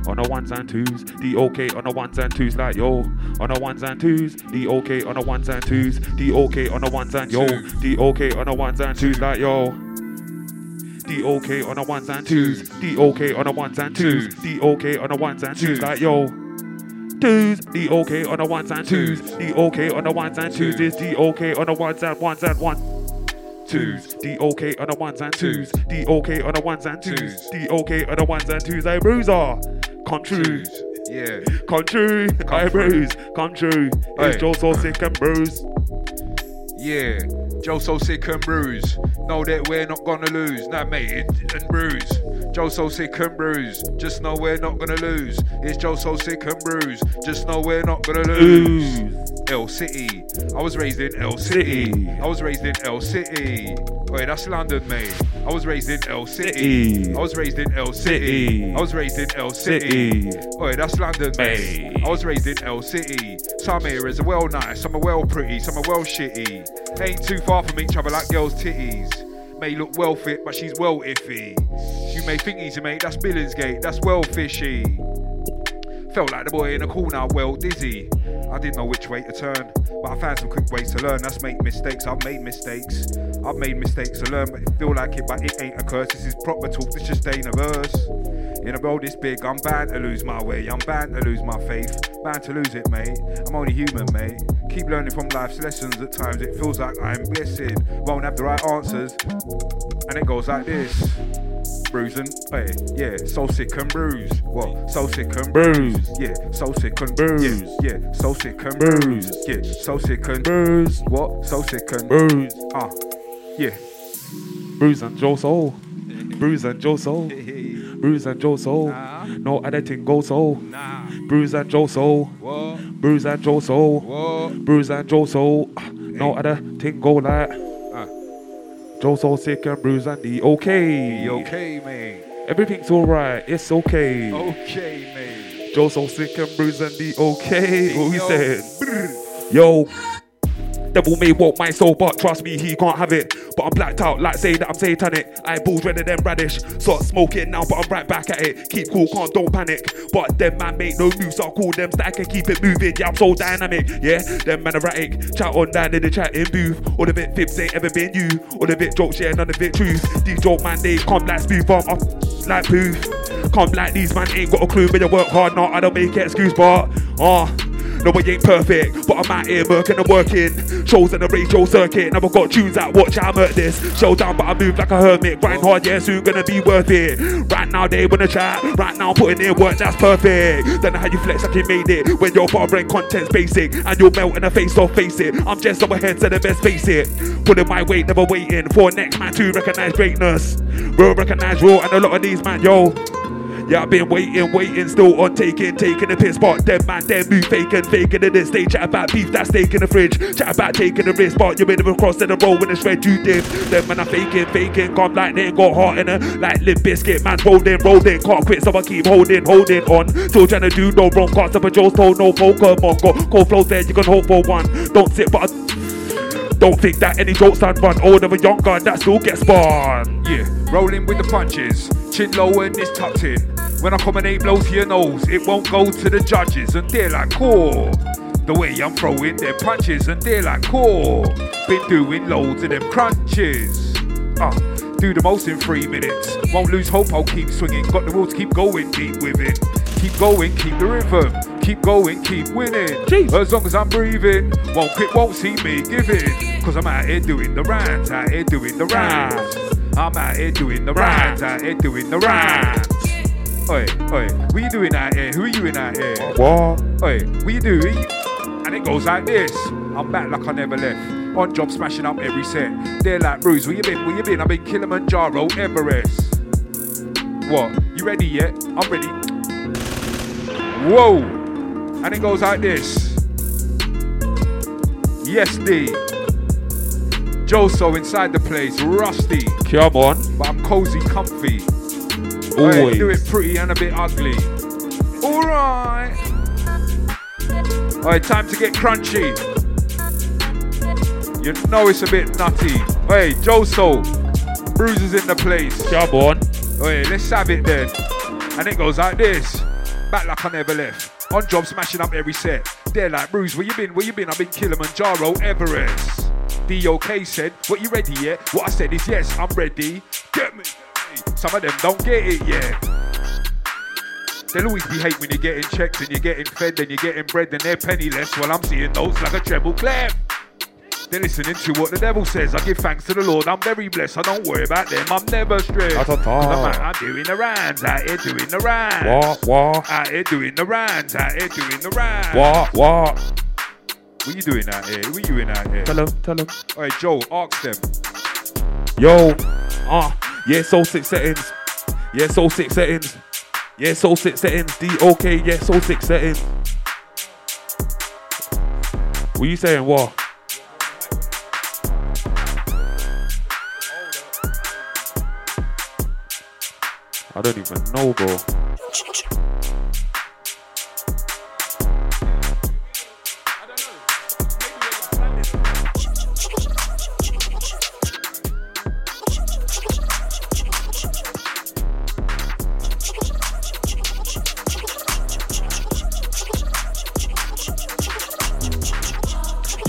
On the ones and twos. The okay on the ones and twos. Like yo. On the ones and twos. The okay on the ones and twos. The okay on the ones and yo. The okay on the ones and twos. Like yo. The okay on the ones and twos. The okay on the ones and twos. The okay on the ones and twos. Like yo. Twos. The okay on the ones and twos. The okay on the ones and twos is the okay on the ones and ones and one. Twos. The okay on the ones and twos. The okay on the ones and twos. The okay on the ones and twos. Hey, bruiser. Come true. Yeah. Come true. Hey, bruise. Come true. It's Joe so sick and bruise. Yeah. Joe so sick and bruised. Know that we're not gonna lose. Nah, mate, it, and bruise. Joe so sick and bruised. Just know we're not gonna lose. It's Joe so sick and bruised. Just know we're not gonna lose. L City. I was raised in L City. I was raised in L City. Wait, that's London, mate. I was raised in L City. City. I was raised in L City. City. I was raised in L City. City. Wait, that's London, mate. Hey. I was raised in L City. Some areas are well nice, some are well pretty, some are well shitty. Ain't too far from each other like girls' titties. May look well fit, but she's well iffy. You may think he's a mate, that's Billingsgate, that's well fishy. Felt like the boy in the corner, well dizzy. I didn't know which way to turn, but I found some quick ways to learn. That's make mistakes. I've made mistakes. I've made mistakes to learn, but it feel like it, but it ain't a curse. This is proper talk. This just ain't a verse. In a world this big, I'm bound to lose my way. I'm bound to lose my faith. Bound to lose it, mate. I'm only human, mate. Keep learning from life's lessons. At times it feels like I'm guessing. Won't have the right answers. And it goes like this. Bruising, hey, yeah, so sick and bruised. What? So sick and bruised. Yeah, so sick and bruised. Yeah, yeah, so sick and bruised. Yeah, so sick and bruised. What? So sick and bruised. Ah, yeah. Bruise and Joe Soul. Bruise and Joe Soul. Bruise and Joe Soul. No other thing go so. Bruise and Joe Soul. What? Bruise and Joe Soul. What? Bruise and Joe Soul. No other thing go like. Joe Soul sick and bruise and the okay. Okay, mate? Everything's alright. It's okay. Okay, mate. Joe Soul sick and bruise and the okay. What we said? Yo. Devil may walk my soul, but trust me, he can't have it. But I'm blacked out, like say that I'm satanic. I balls redder than radish. Start smoking now, but I'm right back at it. Keep cool, can't, don't panic. But them man make no moves, so I call them stack and keep it moving. Yeah, I'm so dynamic. Yeah, them man erratic. Chat on down in the chatting booth. All the bit fibs ain't ever been you. All the bit jokes, yeah, none of it truth. These joke man, they come like smooth bomb up like booth. Come like these man ain't got a clue, but you work hard, not I don't make excuse, but ah. No, I ain't perfect, but I'm out here working and working. Shows in the radio circuit, never got tunes out, watch how I'm at this. Show down, but I move like a hermit. Grind hard, yeah, soon gonna be worth it. Right now, they wanna chat, right now, I'm putting in work, that's perfect. Don't know how you flex like you made it. When your foreign content's basic, and you'll melt in the face off, face it. I'm just up ahead, so the best face it. Putting my weight, never waiting for next man to recognize greatness. Bro, recognize raw, and a lot of these man, yo. Yeah, I've been waiting, waiting, still on taking, taking the piss. But them man, them move faking, faking in this. They chat about beef, that's steak in the fridge. Chat about taking the risk, but you're in the cross in the roll when it's red, you dip. Them man, are faking, faking, come like they ain't got heart in it. Like Limp Bizkit, man, rolling, rolling, can't quit, so I keep holding, holding on. Still trying to do no wrong, can't stop a Joe's told no Pokemon. Got cold flows there, you can hope for one. Don't sit, but I don't think that any jokes done run old of a young gun that still gets spun. Yeah, rolling with the punches, chin low and it's tucked in. When I come and eight blows to your nose, it won't go to the judges, and they're like, cool. The way I'm throwing their punches, and they're like, cool. Been doing loads of them crunches. Ah, do the most in three minutes. Won't lose hope, I'll keep swinging. Got the will to keep going deep with it. Keep going, keep the rhythm. Keep going, keep winning. As long as I'm breathing, won't quit, won't see me giving. Cause I'm out here doing the rounds, out here doing the rounds. I'm out here doing the rounds, out here doing the rounds. Oi, oi, what you doing out here? Who are you in out here? What? Oi, what you doing? And it goes like this. I'm back like I never left. On job smashing up every set. They're like, Bruce, where you been? Where you been? I've been Kilimanjaro, Everest. What? You ready yet? I'm ready. Whoa! And it goes like this. Yes, D. Joso inside the place, rusty. Come on. But I'm cozy, comfy. Always. Oi, do it pretty and a bit ugly. Alright. Alright, time to get crunchy. You know it's a bit nutty. Hey, Joso. Bruises in the place. Come on. Hey, let's have it then. And it goes like this. Back like I never left. On job smashing up every set. They're like, Bruce, where you been? Where you been? I've been Kilimanjaro, Everest. DOK said, what you ready yet? What I said is yes, I'm ready. Get me. Some of them don't get it yet. They'll always be hate when you're getting checked and you're getting fed and you're getting bread and they're penniless. Well, I'm seeing those like a treble clef. They're listening to what the devil says. I give thanks to the Lord. I'm very blessed. I don't worry about them. I'm never stressed. 'Cause I'm out, I'm doing the rounds. Out here doing the rounds. What? What? Out here doing the rounds. Out here doing the rounds. What? What? What you doing out here? What you doing out here? Tell him, tell him. All right, Joe, ask them. Yo, ah, yeah, soul six settings. Yeah, soul six settings. Yeah, soul six settings. D okay, yeah, soul six settings. What are you saying? What? I don't even know, bro.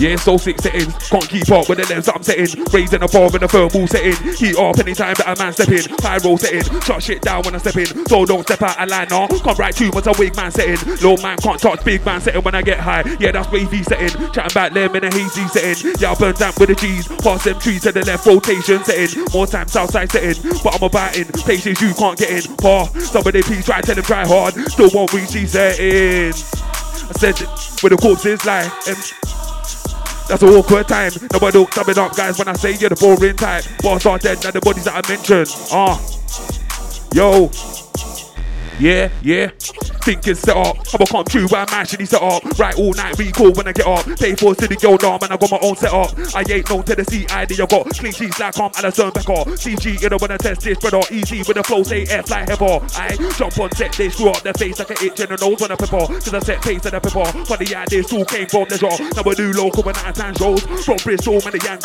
Yeah, so sick settings. Can't keep up with the lens I'm setting. Raising the bar in the thermal setting. Heat up anytime that a man step in. Pyro setting. Shut shit down when I step in. So don't step out of line now. Come right to what's a wig man setting. Low man can't touch big man setting when I get high. Yeah, that's wavy setting. Chatting back them in a hazy setting. Yeah, I burn down with the G's. Pass them trees to the left rotation setting. More time southside setting. But I'm about in places you can't get in. Pa, somebody please try to tell them try hard. Still won't reach these settings. I said it with the corpses lie. That's an awkward time. Nobody don't sum it up, guys, when I say you're the boring type. Boss are dead, now the bodies that I mentioned. Ah. Yo. Yeah, yeah. Think it's set up. I'ma come true I'm actually set up. Right all night, recall when I get up. Pay for city girl, nah, man, I got my own set up. I ain't to the CID, I got clean sheets like I'm Alisson Becker. CG, you know when I test this, brother, easy with the flow, say F like heaven. I jump on set, they screw up their face like an itch in the nose when I pepper. Cause I set pace and I pepper. Funny ideas all came from the jar. Now we do local when I time shows. From Bristol, man, the young.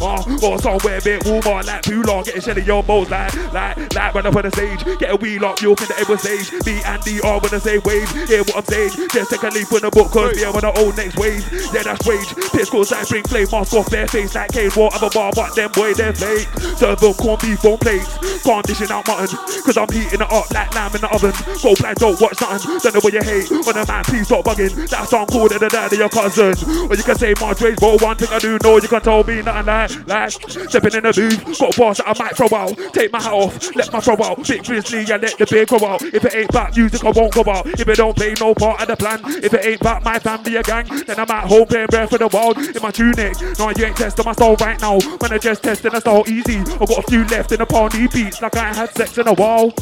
Ah, uh, or somewhere a bit warmer like Pula. Getting shelly your balls like, like, like when up on the stage. Get a wheel up, you up in the ever stage. Me and DR when I say wave. Hear what I'm saying? Just take a leap in the book, cause yeah, when I own next wave. Yeah, that's rage. Piss goes like bring flame, mask off their face like Kane. What other bar, but them boy, they're fake. Serve them corn beef on plates. Can't dish out mutton, cause I'm heating it up like lamb in the oven. Go blind, don't watch nothing. Don't know what you hate. On a man, please stop bugging. That song called the dad of your cousin. Or you can say my Madre's, but one thing I do know, you can tell me nothing like, like. Stepping in the booth, got boss that I might throw out. Take my hat off, let my throw out. Big grizzly, and let the beer go out. If it ain't back music, I won't go out. If it don't play no part of the plan, if it ain't back my family a gang, then I'm at home playing breath for the world in my tunic. No, you ain't testing my soul right now. When I just testing the soul easy, I got a few left in the pony beats like I ain't had sex in a while.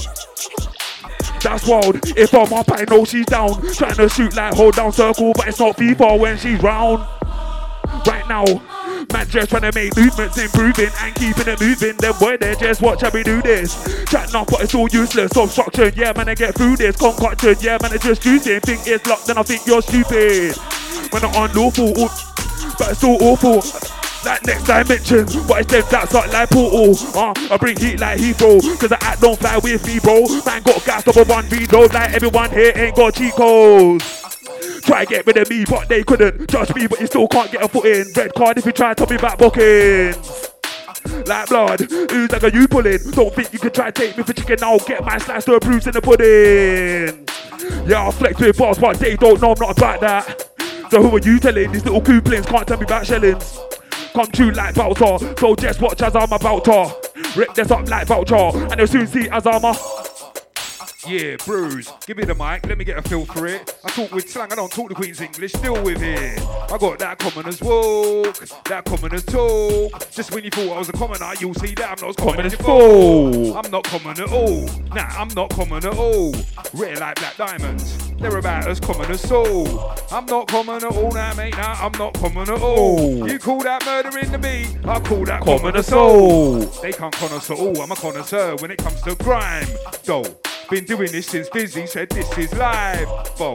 That's wild. If I'm up, I know she's down. Trying to shoot like hold down circle, but it's not FIFA when she's round. Right now, man just trying to make movements, improving and keeping it moving. Then boy, they just watch how we do this. Chatting up, but it's all useless. Obstruction, yeah, man, I get through this. Concoction, yeah, man, it's just juicing. Think it's locked, then I think you're stupid. When I'm unlawful, but it's all awful. Like next dimension, but it's them that's not like portal. Uh, I bring heat like Heathrow, cause I act don't fly with me, bro. Man got gas a one V load like everyone here ain't got cheat codes. Try get rid of me, but they couldn't. Judge me, but you still can't get a foot in. Red card if you try to tell me about bookings. Like blood, who's like a you pulling? Don't think you can try to take me for chicken, I'll get my slice to a bruise in the pudding. Yeah, I'll flex with boss, but they don't know I'm not about that. So who are you telling? These little couplings can't tell me about shellings. Come true like Valtor, so just watch as I'm about to rip this up like Vulture, and you'll soon see as I'm a. Yeah, Bruce, give me the mic, let me get a feel for it. I talk with slang, I don't talk the Queen's English, deal with it. I got that commoner's walk, that commoner's talk. Just when you thought I was a commoner, you'll see that I'm not as common as thought. I'm not common at all. Nah, I'm not common at all. Rare like black diamonds, they're about as common as soul. I'm not common at all now, mate, nah, I'm not common at all. You call that murdering to me, I call that common as soul. They can't con us at all, I'm a connoisseur when it comes to grime. Though. Been doing this since Busy said this is live. Bo.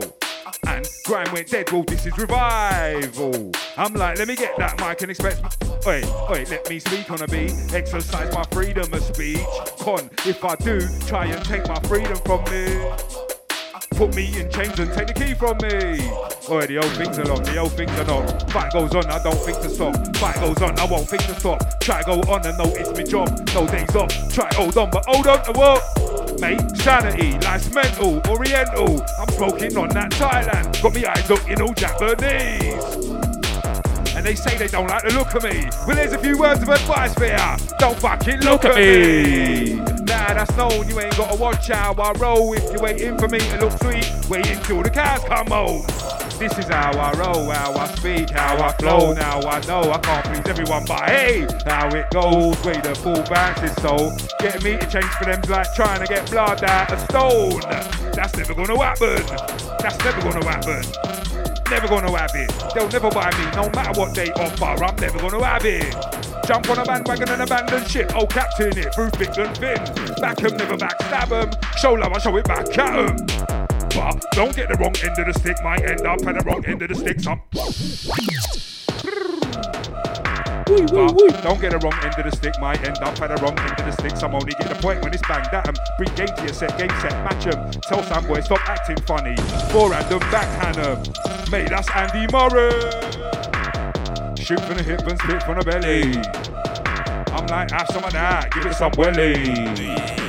And Grime went dead, well, this is revival. I'm like, let me get that mic and expect. Wait, wait, let me speak on a beat. Exercise my freedom of speech. Con, if I do, try and take my freedom from me. Put me in chains and take the key from me. Oh, the old things are long, the old things are not. Fight goes on, I don't think to stop. Fight goes on, I won't think to stop. Try go on and know it's my job. No days off. Try hold on, but hold on to what? Mate, sanity, life's mental, oriental. I'm smoking on that Thailand. Got me eyes looking all Japanese. And they say they don't like the look of me. Well, there's a few words of advice for ya. Don't fucking look, at me. Nah, that's known. You ain't got to watch how I roll. If you're waiting for me to look sweet, wait until the cows come home. This is how I roll, how I speak, how I flow. Now I know I can't please everyone, but hey, how it goes. Way the full bounce is so. Getting me to change for them's like trying to get blood out of stone. That's never gonna happen. That's never gonna happen. Never gonna have it. They'll never buy me, no matter what they offer. I'm never gonna have it. Jump on a bandwagon and abandon ship. Oh, captain it through thick and thin. Back 'em, never backstab 'em. Show love, I show it back at 'em. But don't get the wrong end of the stick. Might end up at the wrong end of the stick. Some. But don't get the wrong end of the stick. Might end up at the wrong end of the stick. Some only get the point when it's banged at 'em. Bring game to your set, game set, Match 'em. Tell some boy stop acting funny. Forehand and backhand 'em. Mate, that's Andy Murray. shoot from the hip and spit from the belly. I'm like, have some of that, give it some welly.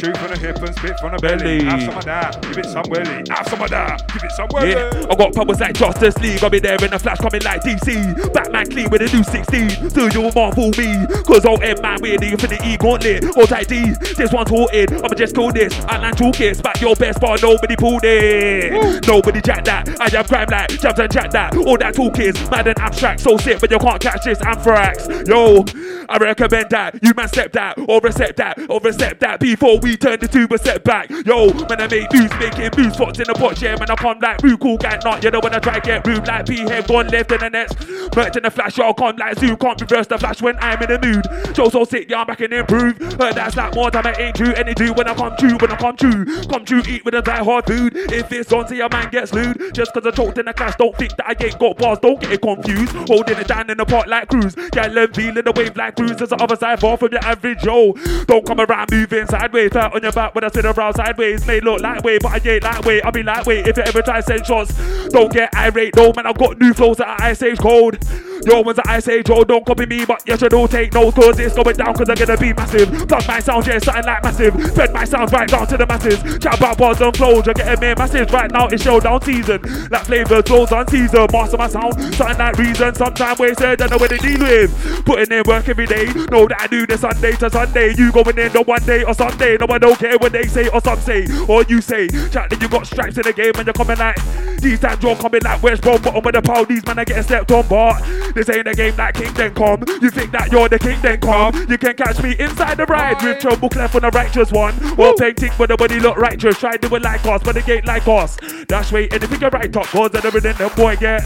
Shoot from the hip and spit from the belly. Have some of that, give it some welly. Have some of that, give it some welly. Yeah, I got powers like Justice League. I'll be there in a flash coming like DC. Batman clean with a new 16. So you won't fool me. Cause I'll end man with the infinity gauntlet. Hold tight D, this one's haunted. I'ma just call this. Outland toolkits. Back your best bar, nobody pulled it. Nobody jack that. I have crime like jabs and chat that. All that toolkits, mad and abstract. So sick, but you can't catch this anthrax. Yo, I recommend that. You man step that, or accept that, or accept that before we turn the tube a setback. Yo, man, I make moves, making moves, spots in the pot, yeah, man, I come like Rue, cool gang, not, you know, when I try get rude, like P head one left in the next. Merch in the flash, y'all come like zoo, can't reverse the flash when I'm in the mood. Show so sick, yeah, I'm back and improve. Heard that's like more time, I ain't true, any do when I come true, when I come true. Come true, eat with a die hard food. If it's on, see a man gets lewd. Just cause I choked in the clash, don't think that I ain't got bars, don't get it confused. Holding it down in the pot like cruise. Gal and feeling the wave like cruise. There's the other side, far from your average Joe. Don't come around moving sideways, flat on your back when I sit around sideways. May look lightweight, but I ain't lightweight. I be lightweight if you ever try send shots. Don't get irate, no man, I've got new flows that are ice age cold. Yo, one's an ice age road, don't copy me, but you should all take notes, cause it's going down, cause I'm gonna be massive. Plug my sound, yeah, something like massive. Spread my sound right down to the masses. Chat about bars and flows, you're getting me masses. Right now, it's showdown season. Like flavors, flows on season. Master my sound, something like reason. Sometime wasted, don't know what they deal with. Putting in work every day, know that I do this Sunday to Sunday. You going in the one day or Sunday. No, I don't care what they say or some say, or you say. Chat that you got stripes in the game and you're coming like these times you're coming like West Brom, bottom with the pile. These man are getting stepped on, but this ain't a game like King then come. You think that you're the king then come. You can catch me inside the ride with trouble clef on the righteous one. Or painting but the body look righteous. Try do it like us, but the gate like us. Dash way anything you right top goes and everything the boy get.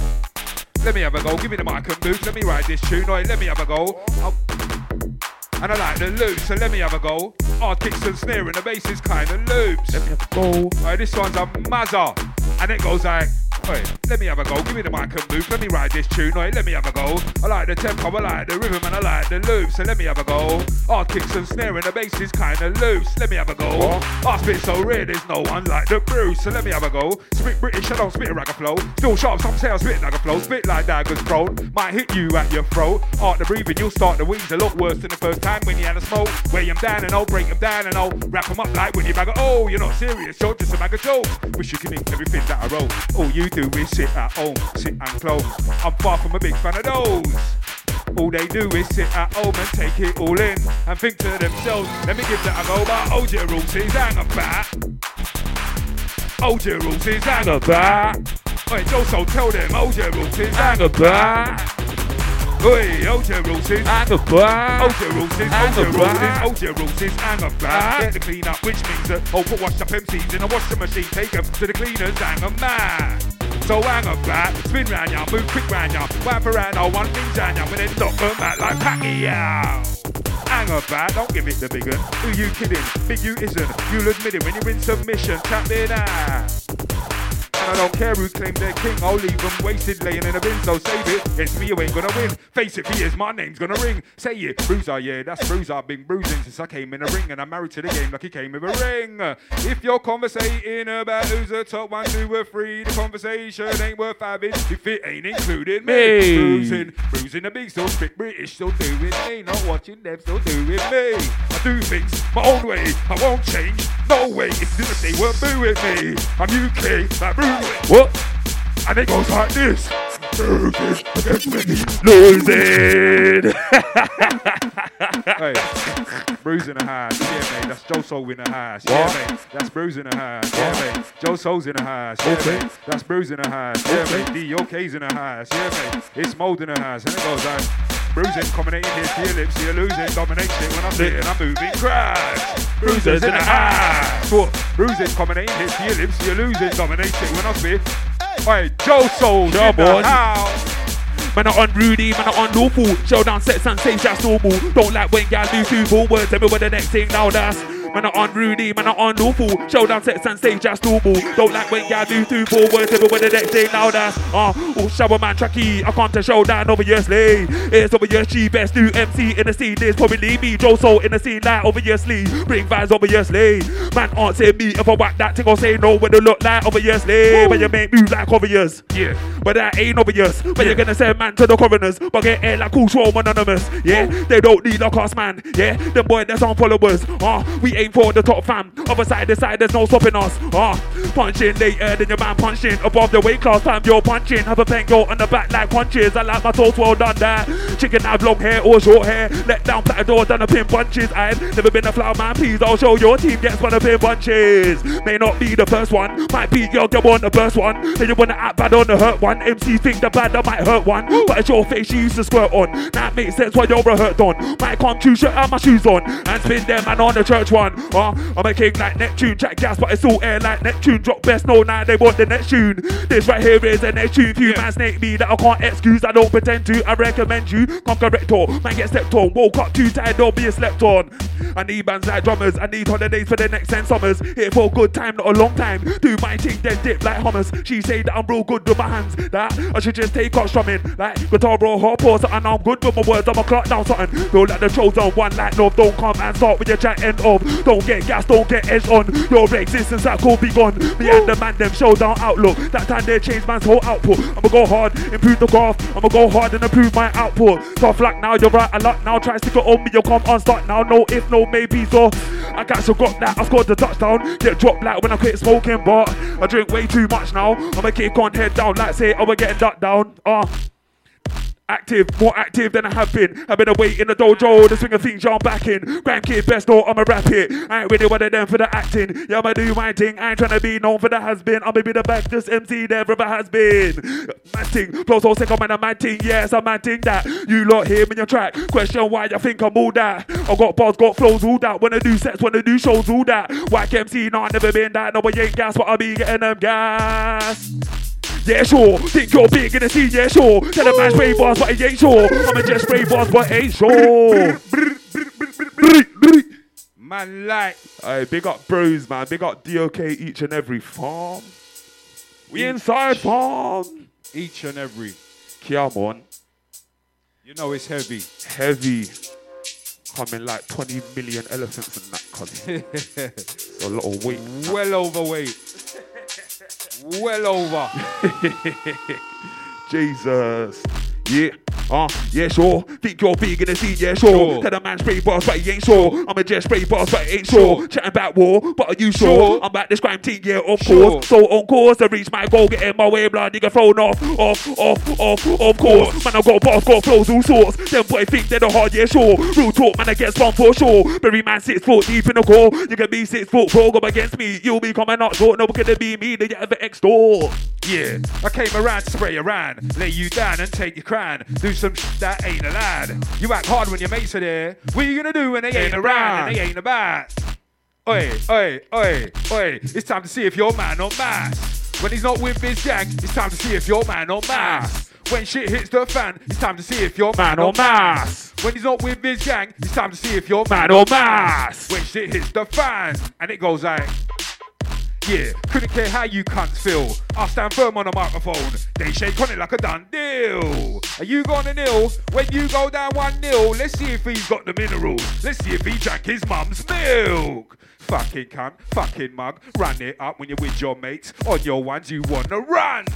Let me have a go. Give me the mic and move, Let me ride this tune. Oi, let me have a go. I'll- And I like the loops, so let me have a go. Hard kicks and snare and the bass is kind of loops. Let me have a go. Alright, this one's a mazza. And it goes like, Wait, let me have a go. Give me the mic and move. Let me ride this tune. Wait, let me have a go. I like the tempo, I like the rhythm, and I like the loop, So let me have a go. Hard kicks and snare and the bass is kind of loose. Let me have a go. I spit so rare, there's no one like the Bruce. So let me have a go. Spit British, I don't spit a ragga flow. Still sharp, some say I spit like a flow. Spit like daggers thrown. Might hit you at your throat. Art the breathing, you'll start the wheeze a lot worse than the first time when you had a smoke. Weigh Weigh 'em down and I'll break break 'em down and I'll wrap wrap 'em up like when you bag of, oh, you're not serious, you're just a bag of jokes. Wish you could ink everything that I wrote. Oh, you do is sit at home, sit and close. I'm far from a big fan of those. All they do is sit at home and take it all in and think to themselves, let me give that a go. But OJ rules is hang about. OJ rules is hang about. Wait, also tell them OJ rules is hang about. Oi, OJ rules is hang about. OJ rules is OJ rules is OJ rules is hang about. Get the clean up, which means that oh, put washed up MCs in a washing machine, take them to the cleaners, hang 'em mad. So hang about, spin round ya, move quick round ya, whap around, oh, one thing down ya, and then knock 'em out like Pacquiao. Hang about, don't give it the big un. Who you kidding? Big you isn't. You'll admit it when you're in submission. Tap it out. And I don't care who claimed they're king, I'll leave them wasted laying in a bin, so save it. It's me, you ain't gonna win. Face it, for years, my name's gonna ring. Say it, Bruiser, yeah, that's Bruiser. I've been bruising since I came in the ring, and I'm married to the game like he came with a ring. If you're conversating about who's the top one, two, or three, the conversation ain't worth having if it ain't including me. Bruising, bruising the big, still speak British, still doing me. Not watching them, still doing me. I do things my own way, I won't change. No way, if they were booing me. I'm UK, like Bruce. What? And it goes like this. Losing. hey, bruising the house. Yeah, mate. That's Joe Soul in the house. Yeah, What? mate. That's bruising the house. Yeah, mate. Joe Soul's in the house. Yeah, Okay. mate. That's bruising the house. Yeah, Okay. mate. D.O.K.'s in the house. Yeah, mate. It's mold in the house. And it goes like, bruising, combinating here to your lips. You're losing, dominating when I'm sitting. I'm moving crash. Bruisers in the. What? Bruising, combinating here to your lips. You're losing, dominating when I'm spit. Hey, Joe Soul's Yeah, in the boys. house. Man, I unruly, man, I unlawful. Showdown sets and stage, that's normal. Don't like when y'all do two full words. What the next thing now that's. Man, I unruly, man, I unlawful. Showdown sets and stage just normal. Don't like when ya do two four words, every when the next day now that's uh oh shower man tracky. I come to showdown obviously. It's over your obviously best new MC in the scene. This probably me, Joe Soul in the scene like obviously. Bring vibes obviously. Man answer me if I whack that thing or say no when they look like obviously. When you make move like obvious. Yeah. But that ain't obvious. But you're gonna send man to the coroners. But get air like cool show anonymous. Yeah. They don't need a cost man. Yeah. Them boy that's on followers. Ah, we aim for the top fam. Other side to side, there's no stopping us. Ah, punching later than your man punching. Above the weight class, time you're punching. Have a pen go on the back like punches. I like my toes well done that. Chicken have long hair or short hair. Let down flat door, done a pin bunches. I've never been a flower man, please. I'll show your team gets one of pin bunches. May not be the first one, might be your girl on the first one. Then you wanna act bad on the hurt one. MC think the bad that might hurt one. But it's your face she used to squirt on. That makes sense why you're a hurt on. Might come to shirt and my shoes on. And spin them and on the church one. Uh, I'm a king like Neptune, jack gas, but it's all air like Neptune. Drop best, no, now they want the next tune. This right here is the next tune. Few man snake me that I can't excuse. I don't pretend to. I recommend you. Come correct on. Man get stepped on. Woke up too tired, don't be a slept on. I need bands like drummers. I need holidays for the next 10 summers. Here for a good time, not a long time. Do my thing, then dip like hummus. She say that I'm real good with my hands. That I should just take off strumming. Like guitar, bro, hop or something. I'm good with my words. I'm a clock down something. Feel like the chosen one like North. Don't come and start with your chat end of. Don't get gas, don't get edged on. Your existence that could be gone. Me and the man, them showdown outlook. That time they change man's whole output. I'ma go hard, improve the graph. I'ma go hard and improve my output. Tough luck now, you're right a lot now. Try to stick it on me, you'll come unstuck now. No if, no maybe. So I got so got that. I scored the touchdown. Get dropped like when I quit smoking, but I drink way too much now. I'ma kick on head down, like say I'ma get ducked down. Ah. Active, more active than I have been. I've been away in the dojo, the swing of things I'm back in. Grandkid best know I'ma rap it. I ain't really one of them for the acting. Yeah, I'ma do my thing. I ain't trying to be known for the has been. I'ma be the baddest MC there ever has been. Mad thing, flow so sick, I'm mad thing. Yes, I'm mad thing that you lot hear me in your track. Question why you think I'm all that. I got bars, got flows, all that. I do sets, I do shows, all that. Whack MC, no, I never been that. No, I ain't gas, but I be getting them gas. Yeah, sure. Think you're big in the scene, yeah, sure. Tell a man spray bars, but he ain't sure. I'ma just spray bars, but ain't sure. Man, like. Hey, big up bros, man. Big up DOK each and every farm. We inside farm. Each and every. Come on. You know it's heavy. Heavy. Coming like 20 million elephants in that country. a lot of weight. Well overweight. Well over. Jesus. Yeah. Uh, yeah, sure. Think you're big in the scene, yeah, sure. Sure. Tell the man spray bars, but he ain't sure. I'ma just spray bars, but he ain't sure. Sure. Chatting about war, but are you sure? Sure. I'm about this crime team, yeah, of Sure. course. So on course to reach my goal, getting my way, blood, nigga thrown off, off, off, off, of course. Man, I got bars, got flows, all sorts. Them boy think they're the hard, yeah, sure. Real talk, man, I get spun for sure. Berry man six foot deep in the core. You can be six foot pro, go against me. You'll be coming up short, no, gonna be me, you ever extort. Yeah, I came around to spray around, lay you down and take your crown. Do some sh- that ain't allowed. You act hard when your mates are there. What are you gonna do when they ain't, around and they ain't about? Oi, oi, oi, oi. It's time to see if you're man or mass. When he's not with his gang, it's time to see if you're man or mass. When shit hits the fan, it's time to see if you're man, or mass. When he's not with his gang, it's time to see if you're man, Man or mass. When shit hits the fan, and it goes like. Yeah, couldn't care how you cunts feel. I stand firm on the microphone. They shake on it like a done deal. Are you gonna nil? When you go down one nil, let's see if he's got the minerals. Let's see if he drank his mum's milk. Fucking cunt, fucking mug. Run it up when you're with your mates. On your ones you wanna run.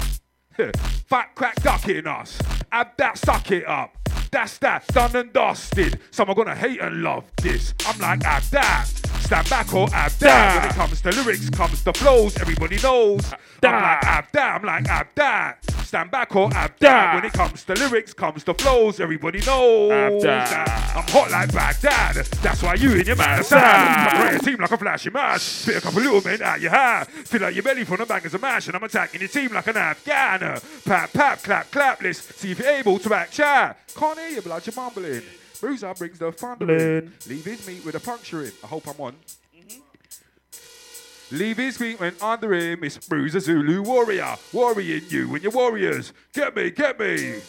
Fat crack ducking us. Have that suck it up. That's that, done and dusted. Some are gonna hate and love this. I'm like, have that. Stand back or that. When it comes to lyrics, comes to flows, everybody knows. I'm like. I'm like, that. Stand back or that. When it comes to lyrics, comes to flows, everybody knows. I'm hot like Baghdad. That's why you and your man sad. Play team like a flashy match. Spit a couple little men out your hat. Fill out your belly from the bangers of mash. And I'm attacking your team like an Afghan. Pap, pap, clap, clap. Let's see if you're able to act chat. Can't hear you, blood, you're mumbling. Bruiser brings the thunder in. Leave his meat with a puncture in. I hope I'm on. Mm-hmm. Leave his feet when under him. It's Bruiser Zulu warrior. Worrying you and your warriors. Get me, get me.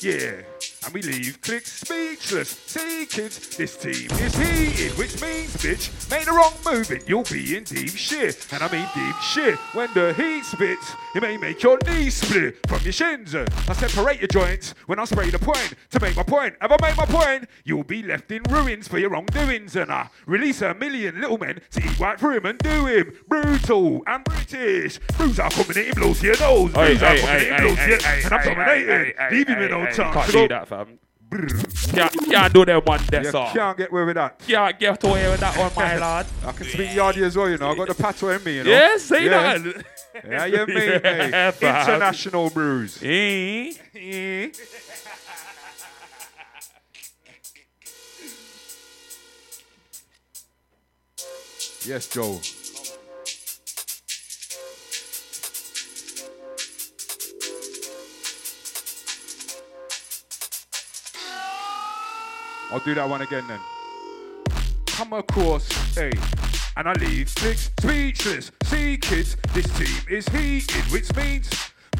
Yeah. And we leave clicks speechless. See, kids, this team is heated, which means, bitch, make the wrong move and you'll be in deep shit. And I mean deep shit. When the heat spits, it may make your knees split from your shins. Uh, I separate your joints when I spray the point to make my point. Have I made my point? You'll be left in ruins for your wrongdoings, and I release a million little men to eat right through him and do him brutal and British. Bruise are coming in, blows to your nose. Bruise are coming in, blows to your and I'm dominating. Leave him in no hey, chance. Can't to do go- that, fam. Can't, can't do them one there, sir. can't get away with that. Can't get away with that one, my lad. I can speak yardy as well, you know. I got the patois in me, you know. Yeah, say Yeah. that. Yeah, you mean, Yeah, mate. International brews. Eh? Eh. Yes, Joe. I'll do that one again then. Come across, hey, and I leave six speechless. See, kids, this team is heated, which means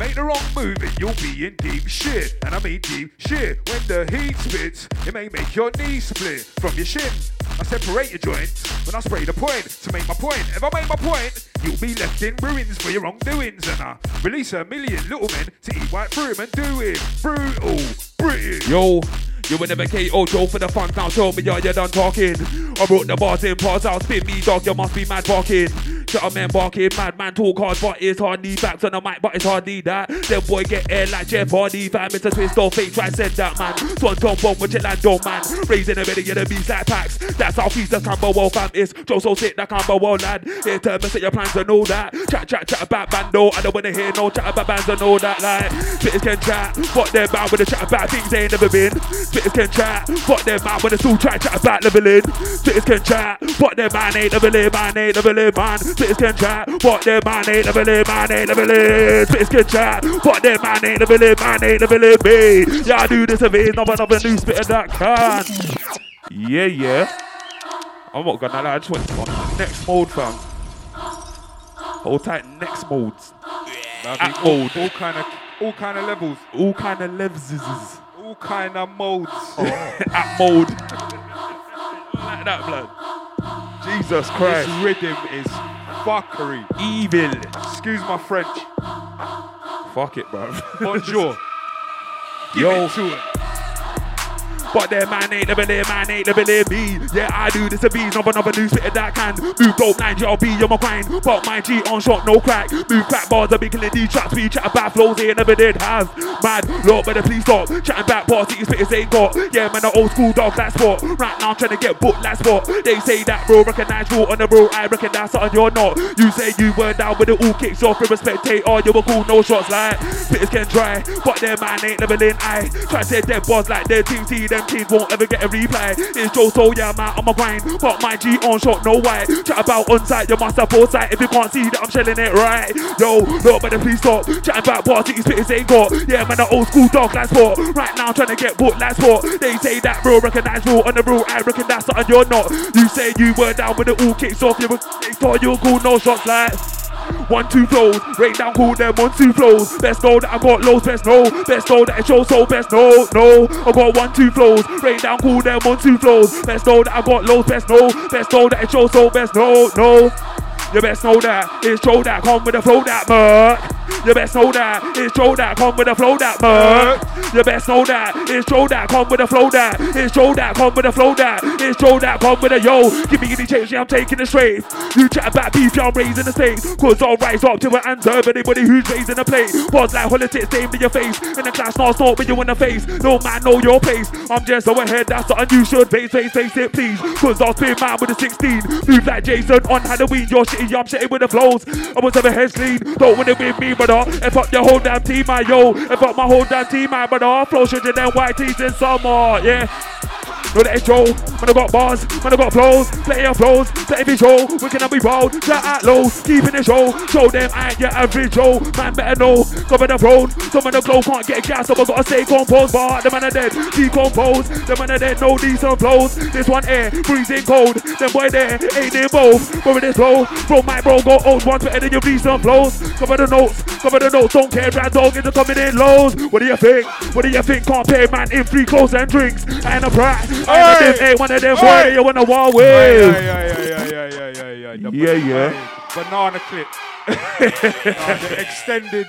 make the wrong move and you'll be in deep shit. And I mean deep shit. When the heat spits, it may make your knees split from your shin. I separate your joints when I spray the point to make my point. If I make my point, you'll be left in ruins for your wrongdoings. And I release a million little men to eat right through him and do it brutal, British. Yo, you will never KO Joe for the fun now. Show me how you done talking. I brought the bars in, pause out, Spit me dog. You must be mad barking. Shut up, man, barking. Mad man talk hard, but it's hardly back on the mic, but it's hardly that. Then boy get air like Jeff Hardy. Fam, it's a twist off fake. Try send that man. Swanton bomb with Chilando man. Raising the belly of the beast like packs. That's how feast the combo well, fam. It's Joe so sick that combo well, lad. Here, tell me, set your plans and all that. Chat, chat, chat about bando. I don't wanna hear no chat about bands and all that. Like, spitters can chat. Fuck them out with the chat about things they ain't never been. Spitters can chat. Fuck them out when they still try chat about leveling. Spitters can chat. Fuck them man ain't leveling, man ain't leveling, man. Spitters can chat. Fuck them man ain't leveling, man ain't leveling. Spitters can chat. Fuck them man ain't leveling, man ain't leveling me. Yeah, I do this if it is not another new spitter that can. Yeah, yeah. I'm not gonna lie, I just went on next mode, fam. Hold tight, next modes. At mode. All kind of, all kind of levels, All kind of levels. All kind of modes. Oh. At mode. like that, blood. Jesus Christ. This rhythm is fuckery. Evil. Excuse my French. Fuck it, bro. Bonjour. Give Yo. it to it. But their man ain't never there, man ain't never there me. Yeah, I do this to be number number new spitter that can move dope nine GLB, you're my grind. But my G on shot, no crack. Move crack bars, I be killing these traps. We chat about flows, they never did have. Mad, Lord, better please stop. Chatting back bars, these spitters ain't got. Yeah, man, the old school dog, that spot. Right now, I'm trying to get booked, that spot. They say that bro, recognize rule on the bro. I that's something you're not. You say you were down with it all kicks off. In a spectator, you were cool, no shots like. Spitters can try, but their man ain't never in. I try to say them bars like their team, see them teams won't ever get a replay. It's Joe, so yeah, man, I'm a grind. But my G on shot, no way. Chat about on site, you must have foresight. If you can't see that I'm shelling it right. Yo, look, better please stop. Chatting about these spitters ain't got. Yeah, man, the old school dog, that's what. Right now, I'm trying to get booked, that's what. They say that bro, recognize rule on the rule. I that's something you're not. You say you were down with it all kicks off. You were kicks off, you were cool, no shots like. One, two flows, break down, cool them, one, two flows. Best know that I got lows, best know. Best know that it shows so best know, no. I got one, two flows, break down, cool them, one, two flows. Best know that I got lows, best know. Best know that it shows so best know, no. You best know that it's Joe that come with the flow that murk. You best know that it's Joe that come with the flow that murk. You best know that it's Joe that come with the flow that. It's Joe that come with the flow that. It's Joe that come with the yo. Give me any change, yeah, I'm taking the straight. You chat about beef, yeah, I'm raising the stakes. Cause I'll rise up to an answer. But anybody who's raising the plate. Pause like politics, aimed in your face. In the class, not snort with you in the face. No man, know your pace. I'm just so ahead, that's something you should face, face, face it, please. Cause I'll spin man with a 16. Move like Jason on Halloween. You're I'm shitty with the flows. I was never head clean. Don't win it with me, but uh, F up your whole damn team, my yo. F up my whole damn team, my brother. Flow shit and then white teeth in summer, yeah. No let it show. Man, I got bars, man, I got flows, plenty of flows, plenty visual. We can be bold, flat out low, keeping the show. Show them I ain't your average Joe. Man, better know. Cover the throne. Some of the glow can't get gas, so I gotta stay composed. But the man are dead, decompose. The man are dead, no decent flows. This one air, freezing cold. Them boy there, ain't they both. But with this flow, bro, my bro, go old ones better than your decent flows. Cover the notes, cover the notes, don't care, rad dog into coming in lows. What do you think? What do you think? Can't pay man in free clothes and drinks. And a brat. I ain't them, ain't one of them boy you wanna war Yeah, with. yeah, yeah, yeah, yeah, yeah, yeah, yeah. The Yeah, ba- yeah. Banana clip. Uh, the extended.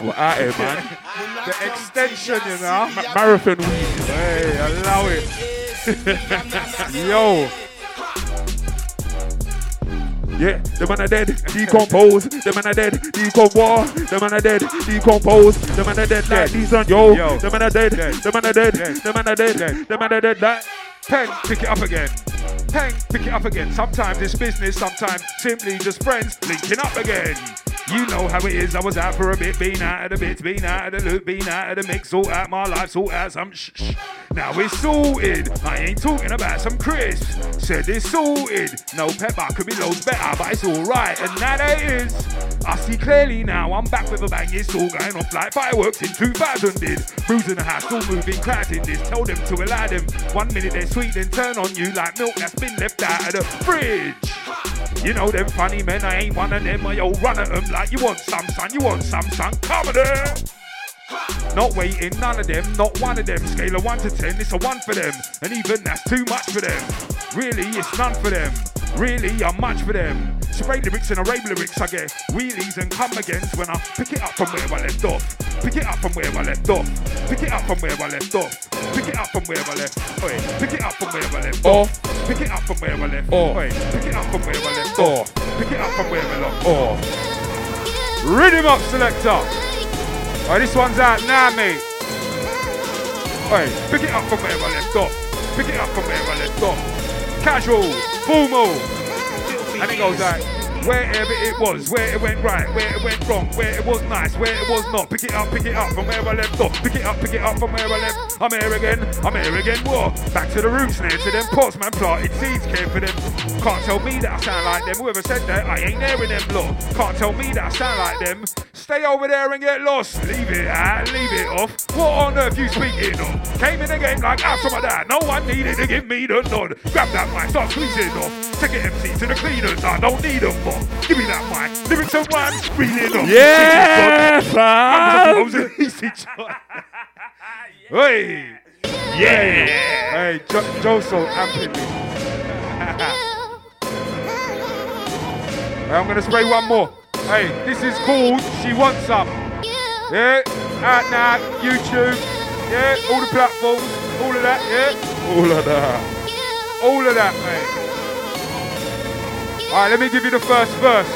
What out here, man? The extension, you know. Marathon week. Hey, allow it. Yo. Yeah, the man are dead, decompose. The man are dead, decompose. The man are dead, decompose. The man are dead like these on yo. The man are dead, Dead. the man are dead, the man are dead, Dead. the man are dead like. Pen, pick it up again. Pen, pick it up again. Sometimes it's business, sometimes simply just friends linking up again. You know how it is. I was out for a bit, been out of the bits, been out of the loop, been out of the mix, sort out my life, sort out some shh. shh. Now it's sorted. I ain't talking about some crisps. Said it's sorted. No pepper could be loads better, but it's alright. And now there is. I see clearly now. I'm back with a bang. It's all going off like fireworks in 2000 did. Bruising the house, still moving, crowds this. Tell them to allow them. One minute they're sweet, then turn on you like milk that's been left out of the fridge. You know them funny men, I ain't one of them. I yo run at them like you want some son, you want some son, come on. Not waiting, none of them, not one of them. Scale of 1 to 10, it's a 1 for them. And even that's too much for them. Really, it's none for them. Really, I'm much for them. Spray lyrics and a rave lyrics, I get wheelies and come against when I pick it up from where I left off. Pick it up from where I left off. Pick it up from where I left off. Pick it up from where I left. Oi, pick it up from where I left off. Pick it up from where I left off. Oi, pick it up from where I left off. Pick it up from where I left off. Rhythm up, selector. Oh, this one's out now, mate. Oi, pick it up from where I left off. Pick it up from where I left off. Casual, formal. And it goes like, wherever it was, where it went right, where it went wrong, where it was nice, where it was not. Pick it up, pick it up from where I left off. Pick it up, pick it up from where I left. I'm here again, I'm here again. What? Back to the roots, near to them pots, man. Planted seeds, care for them. Can't tell me that I sound like them. Whoever said that, I ain't there in them lot. Can't tell me that I sound like them. Stay over there and get lost. Leave it out, leave it off. What on earth you speaking of? Came in the game like some of that. No one needed to give me the nod. Grab that mic, start squeezing off. Take it MC to the cleaners. I don't need them more. Give me that mic. Lyrics and rhymes, reeling off. Yeah, fam. I'm. Hey. Yeah. Hey, jo- Joso amping me. I'm gonna spray one more. Hey, this is called She Wants Some. Yeah, out now, YouTube. Yeah, all the platforms, all of that, yeah? All of that. All of that, mate. Alright, let me give you the first verse.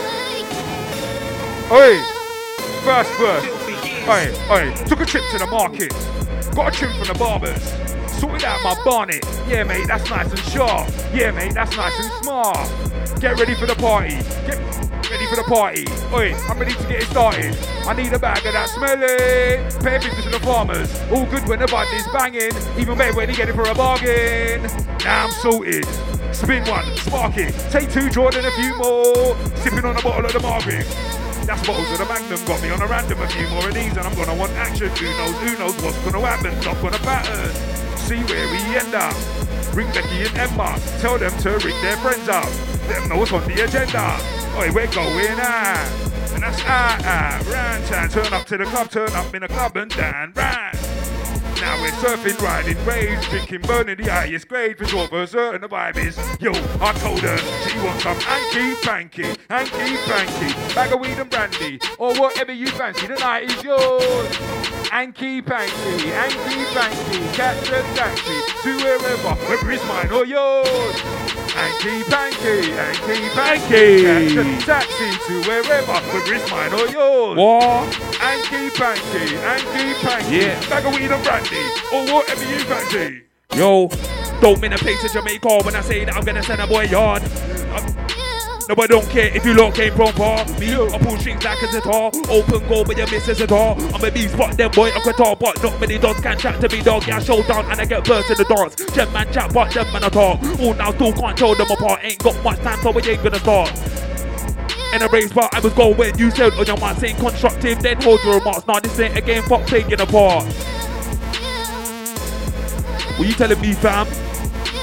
Oi! First verse. Oi, oi. Took a trip to the market. Got a trim from the barbers. Sorted out my bonnet. Yeah, mate, that's nice and sharp. Yeah, mate, that's nice and smart. Get ready for the party. Get ready for the party. Oi, I'm ready to get it started. I need a bag of that smelly. Pay business to the farmers. All good when the bud is banging. Even better when you get it for a bargain. Now I'm sorted. Spin one, spark it. Take two, Jordan, a few more. Sipping on a bottle of the Margaret. That's bottles of the Magnum got me on a random a few more of these, and I'm gonna want action. Who knows? Who knows what's gonna happen? Not gonna pattern. See where we end up. Ring Becky and Emma. Tell them to ring their friends up. Them know what's on the agenda. Oi, we're going out. And that's ah ah. Town. Turn up to the club. Turn up in the club and down round. Now we're surfing, riding waves, drinking, burning the highest grade for sure for certain the vibe is. Yo, I told her she wants some hanky panky, hanky panky, bag of weed and brandy, or whatever you fancy. The night is yours. Hanky panky, hanky panky, catch a taxi to wherever, whether it's mine or yours. Hanky panky, hanky panky, catch a taxi to wherever, whether it's mine or yours. What? Hanky panky, hanky panky, Yeah. bag of weed and brandy, or whatever you fancy. Yo, don't mean a place to Jamaica when I say that I'm gonna send a boy yard. Uh, No, I don't care if you lot came from far. Me, I pull strings like a guitar. Open goal, but you miss a guitar. I'm a beast, but them boy, I can talk, but not many dogs can chat to me, dog. Yeah, showdown, and I get burst in the dance. Gem man chat, but them man I talk. All now still can't show them apart. Ain't got much time, so we ain't gonna start. In a race, but I was going when you said on your mind saying constructive, then hold your remarks. Now this ain't a game, fuck taking apart. What you telling me, fam?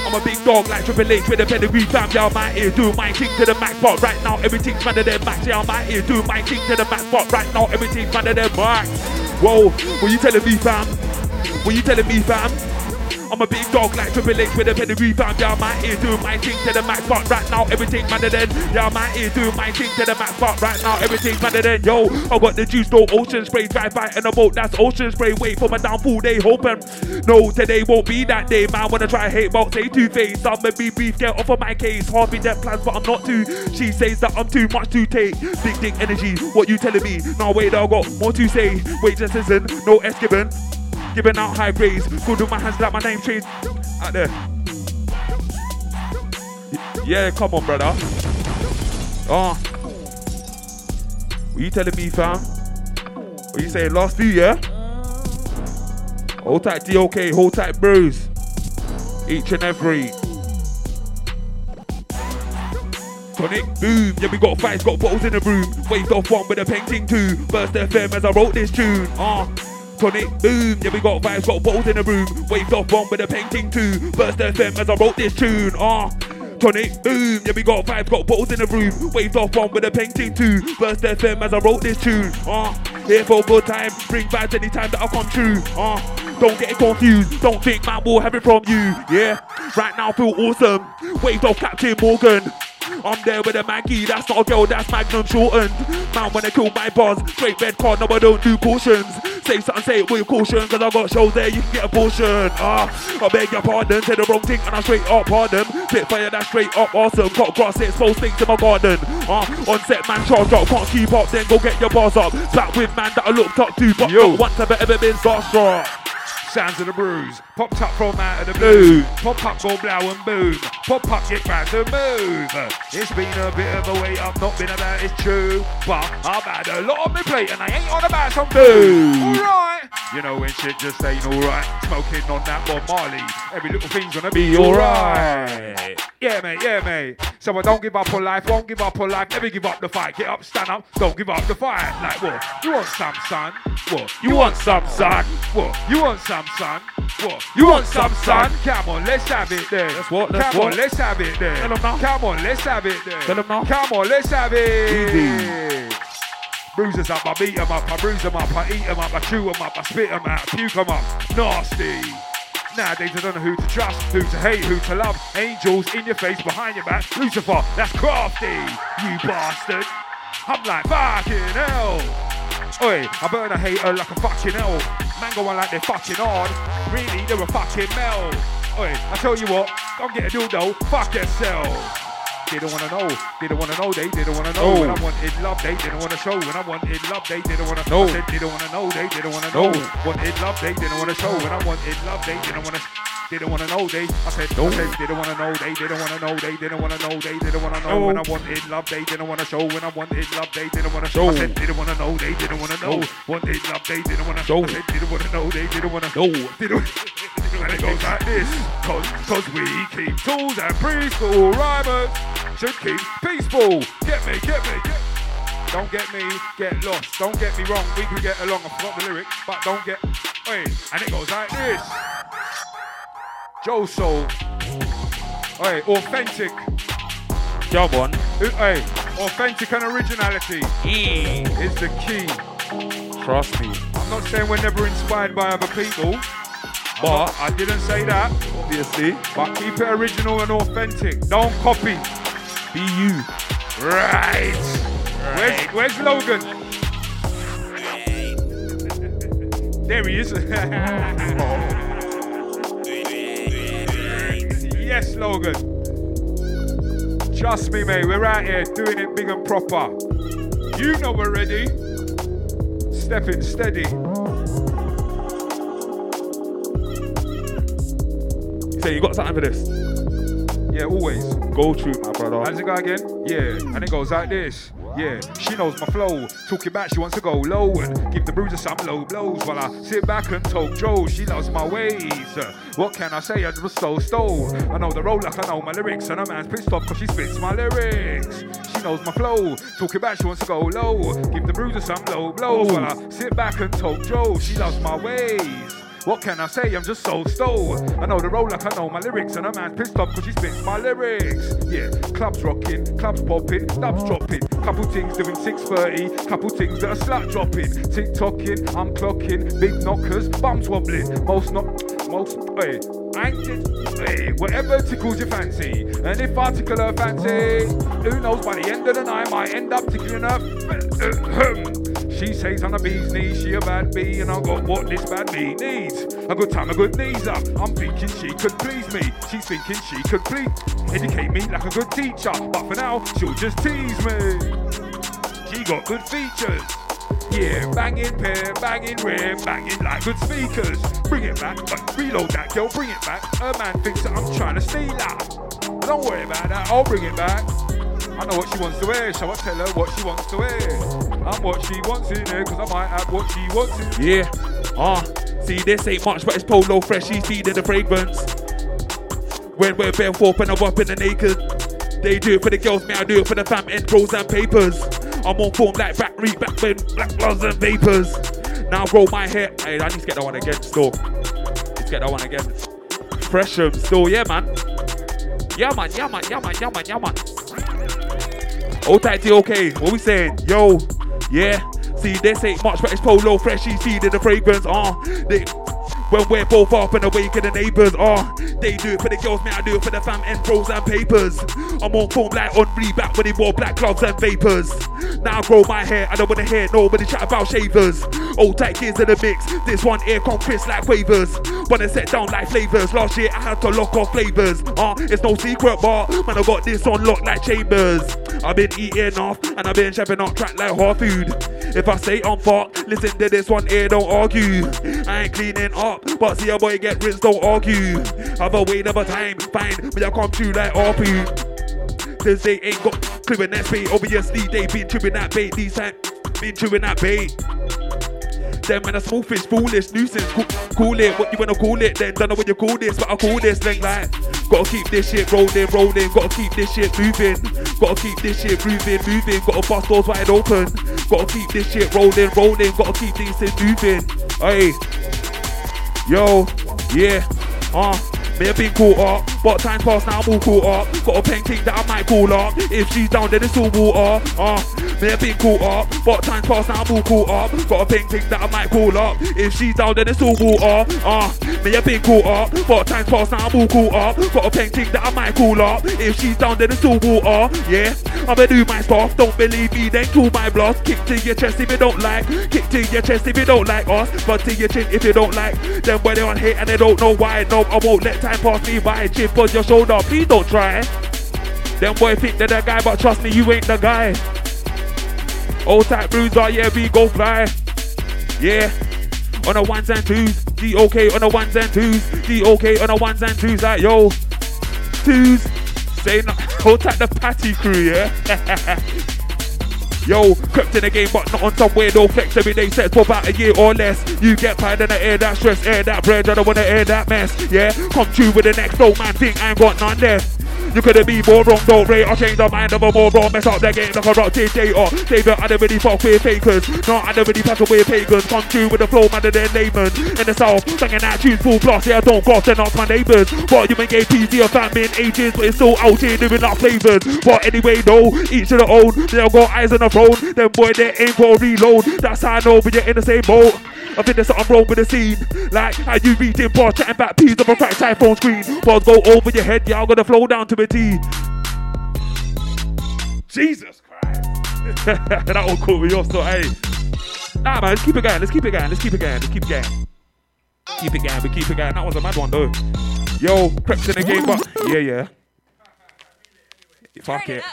I'm a big dog like Triple H with a pedigree, fam. Yeah, I'm out here my thing to the max, but right now everything's better than max. Yeah, I'm out here my thing to the max, but right now everything's better than max. Whoa, what you telling me, fam? What you telling me, fam? I'm a big dog like Triple H with a pedigree, fam. Yeah, out here doing my thing to the max, but right now everything's better than. Yeah, out here doing my thing to the max, but right now everything's better than. Yo, I got the juice, no ocean spray, drive by in a boat, that's ocean spray. Wait for my downfall, they hoping. Um, no, today won't be that day, man. Wanna try hate about say two face. I'm a be brief, get off of my case. Be that plans, but I'm not too. She says that I'm too much to take. Big dick energy, what you telling me? Now wait, I got more to say. Wait, just listen, no S. Giving out high grades, good with my hands like my name change. Out there. Yeah, come on, brother. Oh. What you telling me, fam? What you saying, last few, yeah? Hold tight, DOK, hold tight, bros. Each and every. Tonic, boom, yeah, we got fights, got bottles in the room. Waved off one with a painting two. Burst FM as I wrote this tune. Ah, tonic, boom, yeah, we got vibes, got bottles in the room. Waved off one with a painting two. Burst FM as I wrote this tune. Ah, tonic, boom, yeah, we got vibes, got bottles in the room. Waved off one with a painting two. Burst FM as I wrote this tune. Ah, here for a good time, bring vibes anytime that I come true. Ah, don't get confused, don't think man will have it from you. Yeah, right now feel awesome. Waved off Captain Morgan. I'm there with a Maggie, that's not a girl, that's Magnum shortened. Man, when I kill my bars, straight red card, no, I don't do cautions. Say something, say it with caution, cause I got shows there, you can get a portion. Ah, I beg your pardon, say the wrong thing, and I straight up pardon. Spit fire, that's straight up awesome. Got grass, it's full things in my garden. Ah, on set, man, charge up, can't keep up, then go get your bars up. Back with man that I looked up to, but not once have I ever been starstruck. Sounds of the bruise. Popped up from out of the blue. Pop up, go blow and boom. Pop up, get back to move. It's been a bit of a wait, I've not been about it's true. But I've had a lot on my plate and I ain't on about some food. Alright. You know when shit just ain't alright. Smoking on that Bob Marley. Every little thing's gonna be alright. Yeah, mate, yeah, mate. So I don't give up on life, won't give up on life, never give up the fight. Get up, stand up, don't give up the fight. Like what? You want some, son? What? You want some, son? What? You want some, son? What? You want some, son? Come on, let's have it there. That's what, that's Come on, let's have it there. Tell 'em now. Come on, let's have it there. Tell 'em now. Come on, let's have it. Easy. Bruises up, I beat 'em up, I bruise 'em up, I eat 'em up, I chew 'em up, I spit 'em out, puke 'em up. Nasty. Nowadays I don't know who to trust, who to hate, who to love. Angels in your face, behind your back. Lucifer, that's crafty, you bastard. I'm like fucking hell. Oi, I burn a hater like a fucking hell. Man go on like they're fucking hard. Really, they're a fucking mel. Oi, I tell you what, don't get a dildo, fuck yourself. They don't wanna know, they don't wanna know, they didn't wanna know. When I wanted love, they didn't wanna show. When I wanted love, they didn't wanna said they don't wanna know, they didn't wanna No. know. Wanted love, they didn't wanna show. When I wanted love, they didn't wanna they don't wanna know, they I said, No. They don't wanna know, they didn't wanna know, they didn't wanna know, they didn't wanna know. When I wanted love, they didn't wanna show. When I wanted love, they didn't wanna show. I said they didn't wanna know, they didn't wanna know. No. Wanted love, they didn't wanna said they didn't wanna know, they didn't wanna No. And it goes like this. Cause, cause we keep tools and preschool rhymers Should keep peaceful. Get me, get me, get Don't get me, get lost. Don't get me wrong, we can get along I forgot the lyric But don't get Hey, and it goes like this. Joe Soul. Hey, authentic. Job on. Hey, authentic and originality is the key. Trust me. I'm not saying we're never inspired by other people But I didn't say that obviously, But keep it original and authentic. Don't copy. be you. Right. Where's, where's Logan? There he is. yes, Logan. Trust me, mate. We're out here doing it big and proper. You know we're ready. Step it steady. Say you got something for this? Yeah, always. Go through, my brother. How does it go again? Yeah, and it goes like this. Yeah, she knows my flow. Talking back, she wants to go low and give the bruiser some low blows while I sit back and talk Joe. She loves my ways. What can I say? I'm just so stole. I know the roll like I know my lyrics, and a man's pissed off because she spits my lyrics. She knows my flow. Talking back, she wants to go low. Give the bruiser some low blows while I sit back and talk Joe. She loves my ways. What can I say? I'm just so stole. I know the roll like I know my lyrics, and a man's pissed off because she spits my lyrics. Yeah, clubs rocking, clubs popping, dubs dropping. Couple things doing 630, couple things that are slut dropping. Tick tocking, I'm clocking, big knockers, bums wobbling. Most not, most, hey, I just, hey, whatever tickles your fancy. And if I tickle her fancy, who knows by the end of the night, I might end up tickling her. Uh, uh, hmm. She says I'm a bee's knees, she a bad bee, and I got what this bad bee needs. A good time, a good knees up. I'm thinking she could please me. She's thinking she could please, educate me like a good teacher. But for now, she'll just tease me. She got good features. Yeah, banging pair, banging rear, banging like good speakers. Bring it back, but reload that girl, bring it back. Her man thinks that I'm trying to steal that. Don't worry about that, I'll bring it back. I know what she wants to wear, shall I tell her what she wants to wear? I'm what she wants in there, cause I might have what she wants in Yeah. Ah, see, this ain't much, but it's polo fresh. She's feeding the fragrance. When we're bare forth and I'm up in the naked. They do it for the girls, me, I do it for the fam and pros and papers. I'm on form like read, back when black gloves and vapors. Now roll my hair. Hey, I need to get that one again still. Let's get that one again. Fresham still, yeah, man. Yeah, man, yeah, man, yeah, man, yeah, man, yeah, man. Old tight okay. What we saying? Yo, yeah. See, this ain't much, but it's polo fresh. She's feeding the fragrance. Ah, they. When we're both up and awake in the neighbors, ah, they do it for the girls, me, I do it for the fam and pros and papers. I'm on form like on back when they wore black gloves and vapors. Now I grow my hair, I don't wanna hear nobody chat about shavers. Old tight kids in the mix, this one here come crisp like wavers. Wanna set down like flavors. Last year I had to lock off flavors. Ah, it's no secret, but man, I got this on lock like chambers. I've been eating off and I've been chefing up track like hot food. If I say I'm fucked, listen to this one here, don't argue. I ain't cleaning up, but see a boy get rinsed, don't argue. Have a of a time, fine, when I come through like RP. Cause they ain't got clue in that bait. Obviously, they been chewing that bait. These time, been chewing that bait. Them when a small fish, foolish nuisance. Cool, cool it, what you wanna call it? Then don't know what you call this, but I call this thing like. Gotta keep this shit rolling, rolling. Gotta keep this shit moving. Gotta keep this shit moving, moving. Gotta bust doors wide open. Gotta keep this shit rolling, rolling. Gotta keep these things moving. Hey, yo, yeah, uh. May have been caught up, but time passed now I'm all caught up. Got a painting that I might call up. If she's down, then it's all water. Uh, may have been caught up, but time passed now I'm all caught up. Got a painting that I might call up. If she's down, then it's all water. Uh, may have been caught up, but time passed now I'm all caught up. Got a painting that I might call up. If she's down, then it's all water. Yeah, I'ma do my stuff. Don't believe me, then call my bluff. Kick to your chest if you don't like. Kick to your chest if you don't like us. But to your chin if you don't like. Then when they on hate and they don't know why. No, I won't let time pass me by. Chip on your shoulder, please don't try. Them boy think they're the guy, but trust me, you ain't the guy. Old type bruiser, yeah, we go fly. Yeah. On the ones and twos, D-OK on the ones and twos, D-OK on the ones and twos, like yo, twos. Say no, hold tight the patty crew, yeah. Yo, crept in the game, but not on some weirdo flex every day sets for about a year or less. You get paid and I air that stress, air that bread, I don't wanna air that mess. Yeah, come true with the next old man, think I ain't got none left. You couldn't be more wrong, don't rate or change the mind of a more. Mess up the game like a rotten data. David, I don't really fuck with fakers. No, I don't really pack away pagans. Come true with the flow, man, than layman. In the south, banging that tunes full blast. Yeah, I don't cross, they're my neighbours. But you may get PC a fat in ages, but it's still out here doing our flavours. But anyway, though, each to their own. They all got eyes on the throne. Them boy, they ain't for reload. That's how I know, but you're in the same boat. I think there's something wrong with the scene. Like how you reading bars, chatting back peas on a cracked iPhone screen. Bars go over your head, y'all gonna flow down to a T. Jesus Christ. that will caught me off, so hey. Nah, man, let's keep it going, let's keep it going, let's keep it going, let's keep it going. Keep it going, we keep it going. That was a mad one, though. Yo, crept in the game, but yeah, yeah. Fuck it.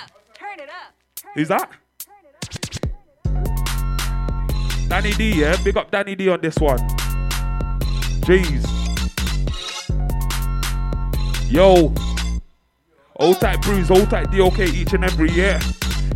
Who's that? Danny D, yeah? Big up Danny D on this one. Jeez. Yo. Old type bruise, old type DOK each and every year.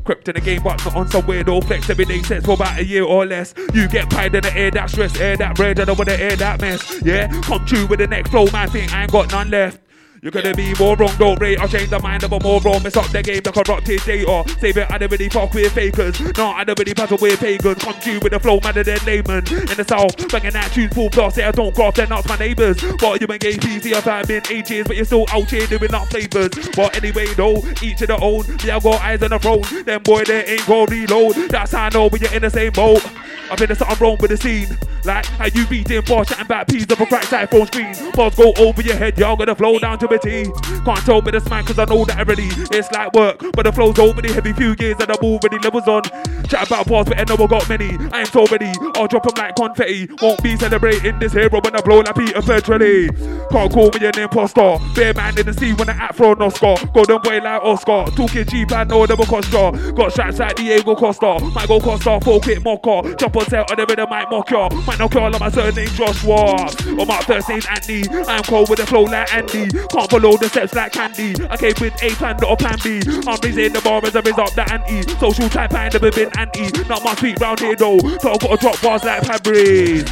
Crept in the game, but not on some weirdo flex. Every day sets for about a year or less. You get pied in the air, that stress, air that red, I don't wanna air that mess. Yeah, come true with the next flow, man. Think I ain't got none left. You're gonna be more wrong, don't rate. I'll change the mind of a more wrong. Mess up the game, the corrupted data. Save it, I don't really fuck with fakers. No, I don't really puzzle with pagans. Come to you with the flow, madder than layman. In the south, banging that tune full blast. Say I don't cross, they're my neighbours. But you ain't gay easy, I've had been ages, but you're still out here doing not flavors. But anyway, though, each of their own. Yeah, I got eyes on the throne. Them boy, they ain't gon' reload. That's how I know when you're in the same boat. I think there's something wrong with the scene. Like how you beating boss, chatting about peas of a cracked iPhone screen. Boss go over your head, y'all gonna flow down to T. Can't tell me this man, cause I know that already. It's like work, but the flow's the heavy few years and I'm already levels on. Chat about bars, but I know I got many. I ain't so ready, I'll drop 'em like confetti. Won't be celebrating this hero when I blow like Peter Petrelli. Can't call me an impostor. Bear man in the sea when I act for an Oscar. Golden boy like Oscar. Talking cheap, I know them Costa. Got straps like Diego Costa. Might go Costa, full quick mocker. Chop on set, or the rhythm might mock ya. Might knock y'all on my surname Joshua. Or my first name's Andy. I'm cold with the flow like Andy. Can't follow the steps like candy. I came with A plan, not a plan B. I'm raising the bar as I raise up the ante. Social type, I ain't never been anti. Not my feet round here though. So I gotta drop bars like Fabry.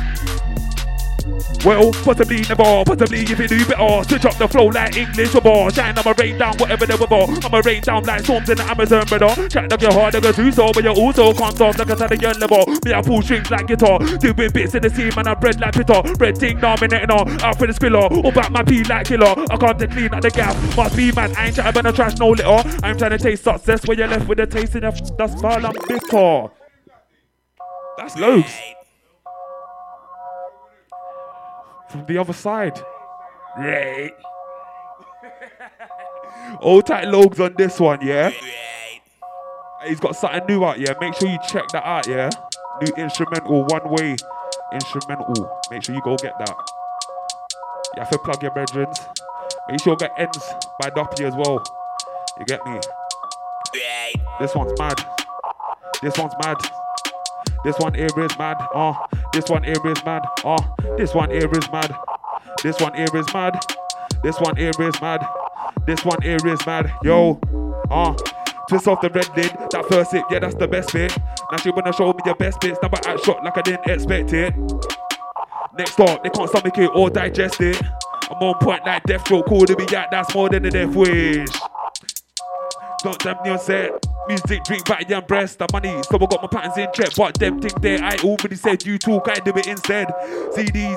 Well, possibly never, possibly if you do better. Switch up the flow like English or bar. Shine, I'ma rain down whatever the weather. I'ma rain down like storms in the Amazon, brother. Chat like you're hard, like a so, but you also can't stop like a Italian level. Me, I pull strings like guitar. Doing bits in the scene, man, I'm bread like Peter. Red thing dominating on, out for the spiller. All back my pee like killer. I can't take clean at the gap. Must be man, I ain't about no trash, no litter. I'm trying to taste success where you're left with a taste in the that's foul and bitter. That's loads. From the other side. Right. All tight logs on this one, yeah? He's got something new out, yeah? Make sure you check that out, yeah? New instrumental, one way instrumental. Make sure you go get that. You have to plug your brethren. Make sure you get ends by Doppy as well. You get me? This one's mad. This one's mad. This one here is mad. Uh, this one here is mad. Uh, this one here is mad. This one here is mad. This one here is mad. This one here is mad. Yo, uh, twist off the red lid. That first hit, yeah, that's the best bit. Now she wanna show me your best bits. Number act shot like I didn't expect it. Next up, they can't stomach it or digest it. I'm on point like death row, cool to be out, that's more than a death wish. Don't damn me on set. Music, drink, body and breast, the money. So I got my patterns in check, but them think there. I already said you talk, I do it instead. CDs,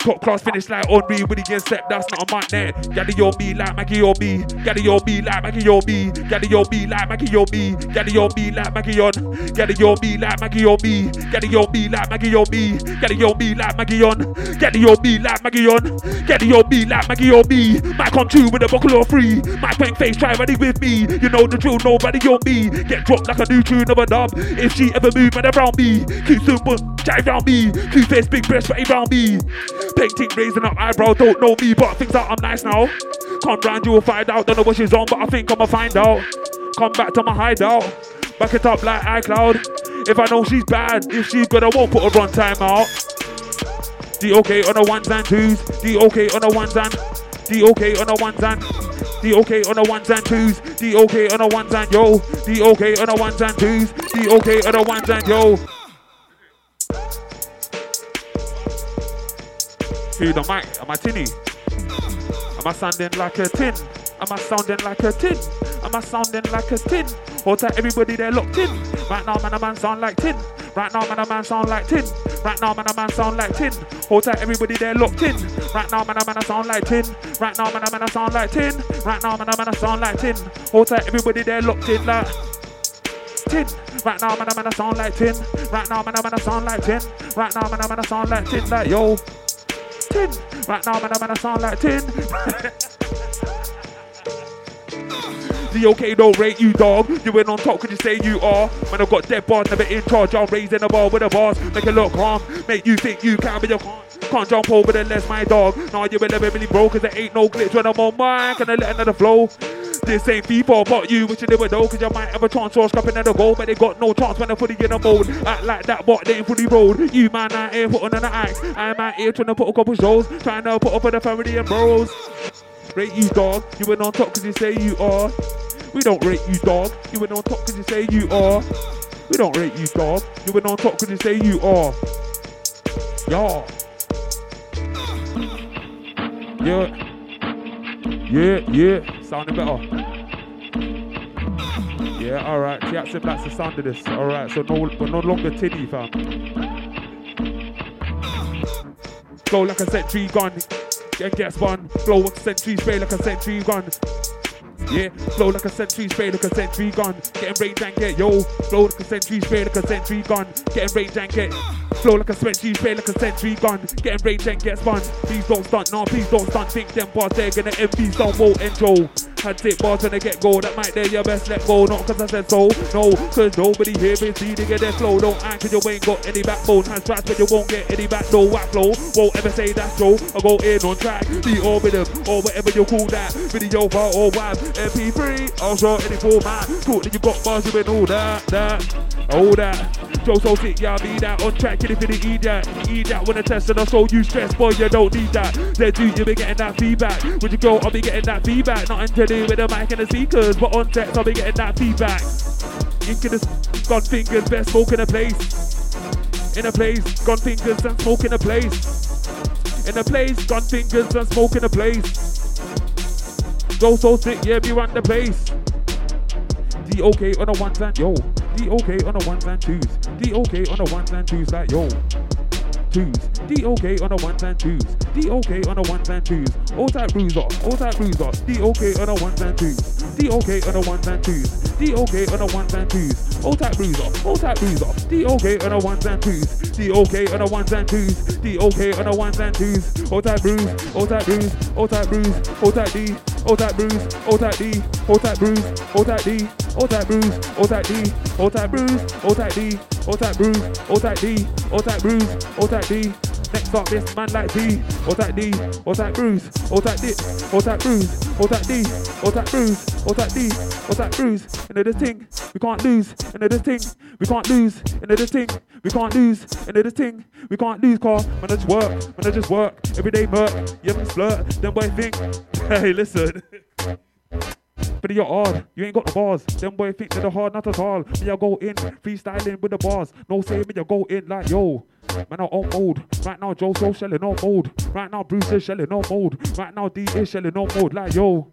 top class finish like Henry with the step, that's not a mic net. Gaddy your me like Maggie your me. Gaddy your me like Maggie your me. Gaddy your me like Maggie your me. Gaddy your me like Maggie on. Gaddy your me like Maggie your me. Gaddy your me like Maggie your me. Gaddy your me like Maggie on. Gaddy your me like Maggie on. Gaddy your me like Maggie your me. Might come true with a buckle or free. My pink face try ready with me. You know the drill, nobody on me. Get dropped like a new tune of a dub. If she ever move man around me, keep super jive round me. Keep face big breast right around me. Painting raising up eyebrow, don't know me, but things out I'm nice now. Come round, you will find out. Don't know what she's on, but I think I'ma find out. Come back to my hideout. Back it up like iCloud. If I know she's bad, if she's good, I won't put her on timeout. The okay on the ones and twos. The okay on the ones and. The okay on the ones and. The okay on the ones and twos. The okay on the ones and yo. The okay on the ones and twos. The okay on the ones and yo. Who the mic? Am I tinny? Am I sounding like a tin? Am I sounding like a tin? Am I sounding like a tin? Hold tight, everybody there locked in. Right now, man, a man sound like tin. Right now, man, a man sound like tin. Right now, man, a man sound like tin. Hold tight, everybody there locked in. Right now, man, a man, sound like tin. Right now, man, a man, sound like tin. Right now, man, a man, sound like tin. Hold tight, everybody there locked in like tin. Right now, man, a man, a sound like tin. Right now, man, a man, a sound like tin. Right now, man, a man, a sound like tin. Like yo, tin. Right now, man, a man, a sound like tin. Okay don't rate you, dog. You went on top, could you say you are? Man, I've got dead bars, never in charge. I'm raising the bar with a boss. Make it look calm, make you think you can, but you can't. Can't jump over the less, my dog. Nah, you will never really broke, cause there ain't no glitch when I'm on mic, and I let another flow. This ain't FIFA, but you wish you never know, cause you might have a chance or scrapping at the goal, but they got no chance when they're fully in the mode. Act like that, but they ain't fully rolled. You man out here putting on an act. I'm out here trying to put a couple shows, trying to put up for the family and bros. Rate you, dog. You went on top because you say you are. We don't rate you, dog. You went on top because you say you are. We don't rate you, dog. You went on top because you say you are. Yeah. Yeah. Yeah, yeah. Sounding better. Yeah, alright. Jackson that's the sound of this. Alright, so no but no longer tinny, fam. Go like a sentry gun. Get spun. Flow like a sentry spray like a sentry gun. Yeah, flow like a sentry spray like a sentry gun. Getting range and get yo. Flow like a sentry spray like a sentry gun. Getting range and get. Flow like a sentry spray like a sentry gun. Getting range and get spun. Please don't stunt, no, please don't stunt. Think them bars they're gonna envy, some won't. Had sick bars when they get go, that might they your best let go. Not cause I said so, no, cause nobody here is to get their flow. Don't act cause you ain't got any backbone. Hands fast but you won't get any back, no whack flow. Won't ever say that's so. I go in on track, the or rhythm, or whatever you call that. Video bar or web, MP3, I'll show any format. Talk that you got bars, you all that, that, all that. Joe so sick, yeah, be that on track, kidding for the eat that. Eat that when I test and I show you stress, boy, you don't need that. Then do you be getting that feedback? When you go, I'll be getting that feedback. Nothing to do with the mic and the speakers, but on text, I'll be getting that feedback. You can just gun fingers, best smoke in a place. In a place, gun fingers and smoke in a place. In a place, gun fingers and smoke in a place. Go so sick, yeah, be run the place. D OK on the ones and yo. D OK on the ones and twos. D OK on the ones and twos like yo. Twos. D OK on the ones and twos. D OK on the ones and twos. All type bruiser. All type bruiser. D OK on the ones and twos. D OK on the ones and twos. D OK on the ones and twos. All type bruiser. All type bruiser. D OK on the ones and twos. D OK on the ones and twos. D OK on the ones and twos. All type bruise. All type bruise. All type bruise. All type D. All type bruise. All type D. All type bruise. All type D. All type bruise. All type D. All type bruise. All type D. All type bruise. All type D. All type bruise. All type D. Next up, this man like D. All type D. All type bruise. All type D. All type bruise. All type D. All type bruise. All type D. All type bruise. Into this thing, we can't lose. Into this thing, we can't lose. Into this thing, we can't lose. Into this thing, we can't lose. Car, when I just work, when I just work. Everyday work, you haven't flirt. Then boy think, hey, listen. But you're hard, you ain't got the bars. Them boy think they're hard, not at all. Me, I go in, freestyling with the bars. No say me, you go in like yo. Man, I'm on mode. Right now, Joe so shelling no mode. Right now, Bruce is shelling no mode. Right now, D is shelling no mode. Like yo.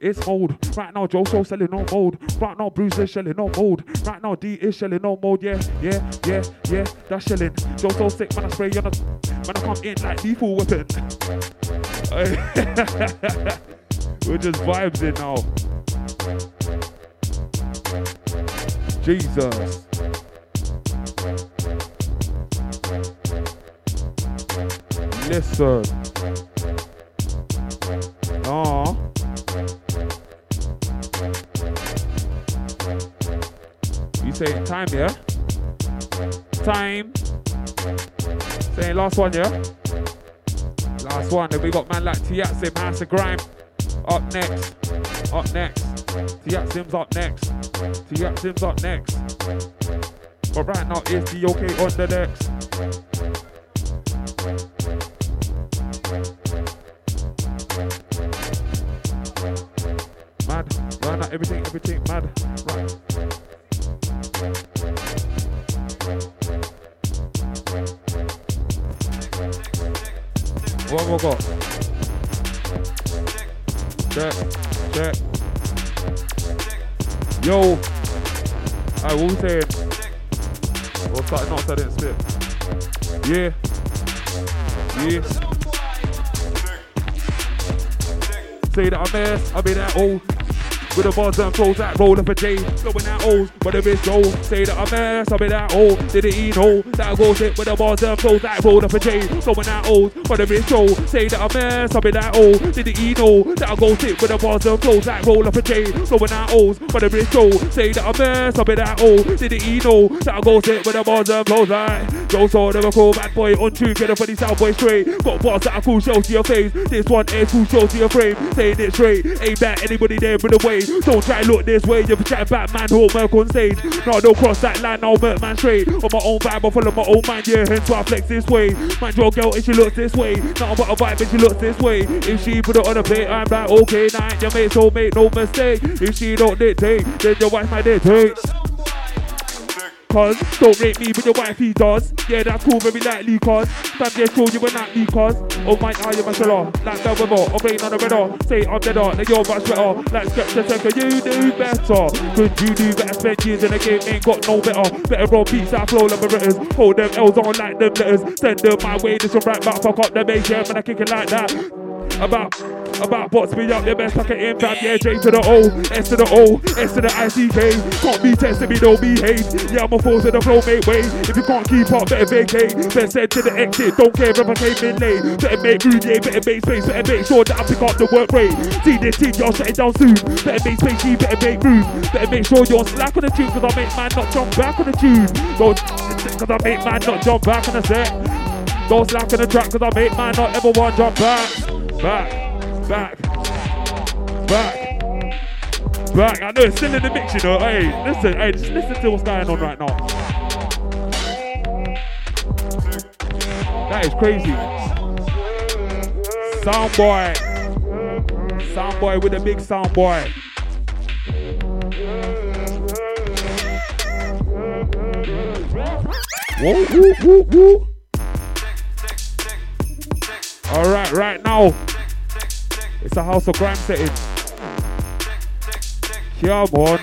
It's mode. Right now, Joe so selling no mode. Right now, Bruce is shelling no mode. Right now, D is shelling no mode. Yeah, yeah, yeah, yeah. That's shelling. Joe so sick, man. I spray on the. Man, I come in like lethal weapon. We're just vibes in now. Jesus. Listen. Oh. You say time, yeah? Time. Saying last one, yeah? Last one. Then we got man like House of Grime. Up next. Up next. Tiatsim's up next. Tiatsim's up next. But right now it's the OK on the decks. Mad. Right now everything, everything mad. Right. What we got? Check, check. Yo, I will say it. Or start not spit. Yeah. Yeah. Say that I'm ass, I be that old. With the bars and flows that roll up a J. Going that old, but if it's Joe, say that I'm I be that old. Didn't he know that I go shit with the bars and flows that roll up a J. Going that old, but if it's Joe, say that I'm I be that old. Didn't he know that I go shit with the bars and flows that roll up a J. Going that old, but if it's Joe, say that I'm I be that old. Didn't he know that I go shit with the bars and flows like Joe saw the cool bad boy on tune, get up for the South Boy straight. Got bars that are cool, show to your face. This one is cool, show to your frame. Saying it straight, ain't that anybody there with the way. Way. Don't try look this way. You chat about man who work on stage. No, don't cross that line. I'll murk man straight. On my own vibe, I follow my own mind. Yeah, hence why I flex this way. Man, your girl if she looks this way. Nothing but a vibe if she looks this way. If she put it on a plate, I'm like, okay, nah, your mate, so make no mistake. If she don't dictate, then your wife might dictate. Cause don't rate me, but your wife he does. Yeah, that's cool, very likely, cause Fam, yeah, sure you were not cause Oh my, I am a sheller, like the weather, or rain on the weather. Say I'm dead on, like you're much better. Like Skepta Second, you do better. Could you do better? Spend years in the game, ain't got no better. Better on beats, I flow like liberators. Hold them L's on like them letters. Send them my way, this one right back, fuck up the bass, yeah, man, I kick it like that. About, about bots me up, the best I can in yeah, J to the O, S to the O, S to the I-C-K. Can't be testing me, don't behave. Yeah, I'm a force in the flow, make way. If you can't keep up, better vacate. Better send to the exit, don't care if I came in late. Better make room, better make space, better make sure that I pick up the work rate. See this team, y'all shut it down soon. Better make space, better make room. Better make sure you're slack on the tune, cause I make man not jump back on the tune. Don't, cause I make man not jump back on the set. Don't slack on the track, cause I make man not ever want jump back. Back, back, back, back. I know it's still in the mix, you know. Hey, listen, hey, just listen to what's going on right now. That is crazy. Sound boy. Sound boy with a big sound boy. Whoa, woo, woo, woo. All right, right now, it's a House of Grime setting. Yeah, man.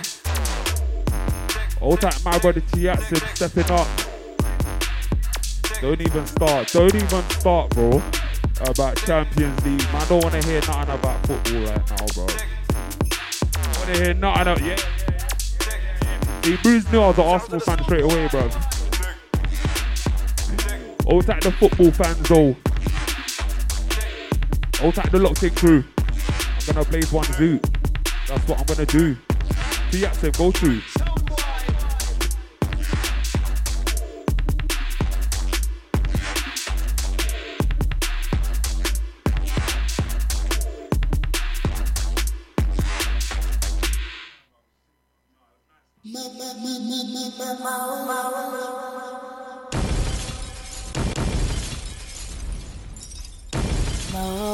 All time, my brother. Jackson stepping up. Don't even start. Don't even start, bro. About Champions League. Man, I don't want to hear nothing about football right now, bro. I want to hear nothing about. Yeah. Bruce knew I was an Arsenal fan straight away, bro. All time the football fans, though. All time the locked in crew. I'm gonna blaze one zoo. That's what I'm gonna do. See Jackson, go through. Oh.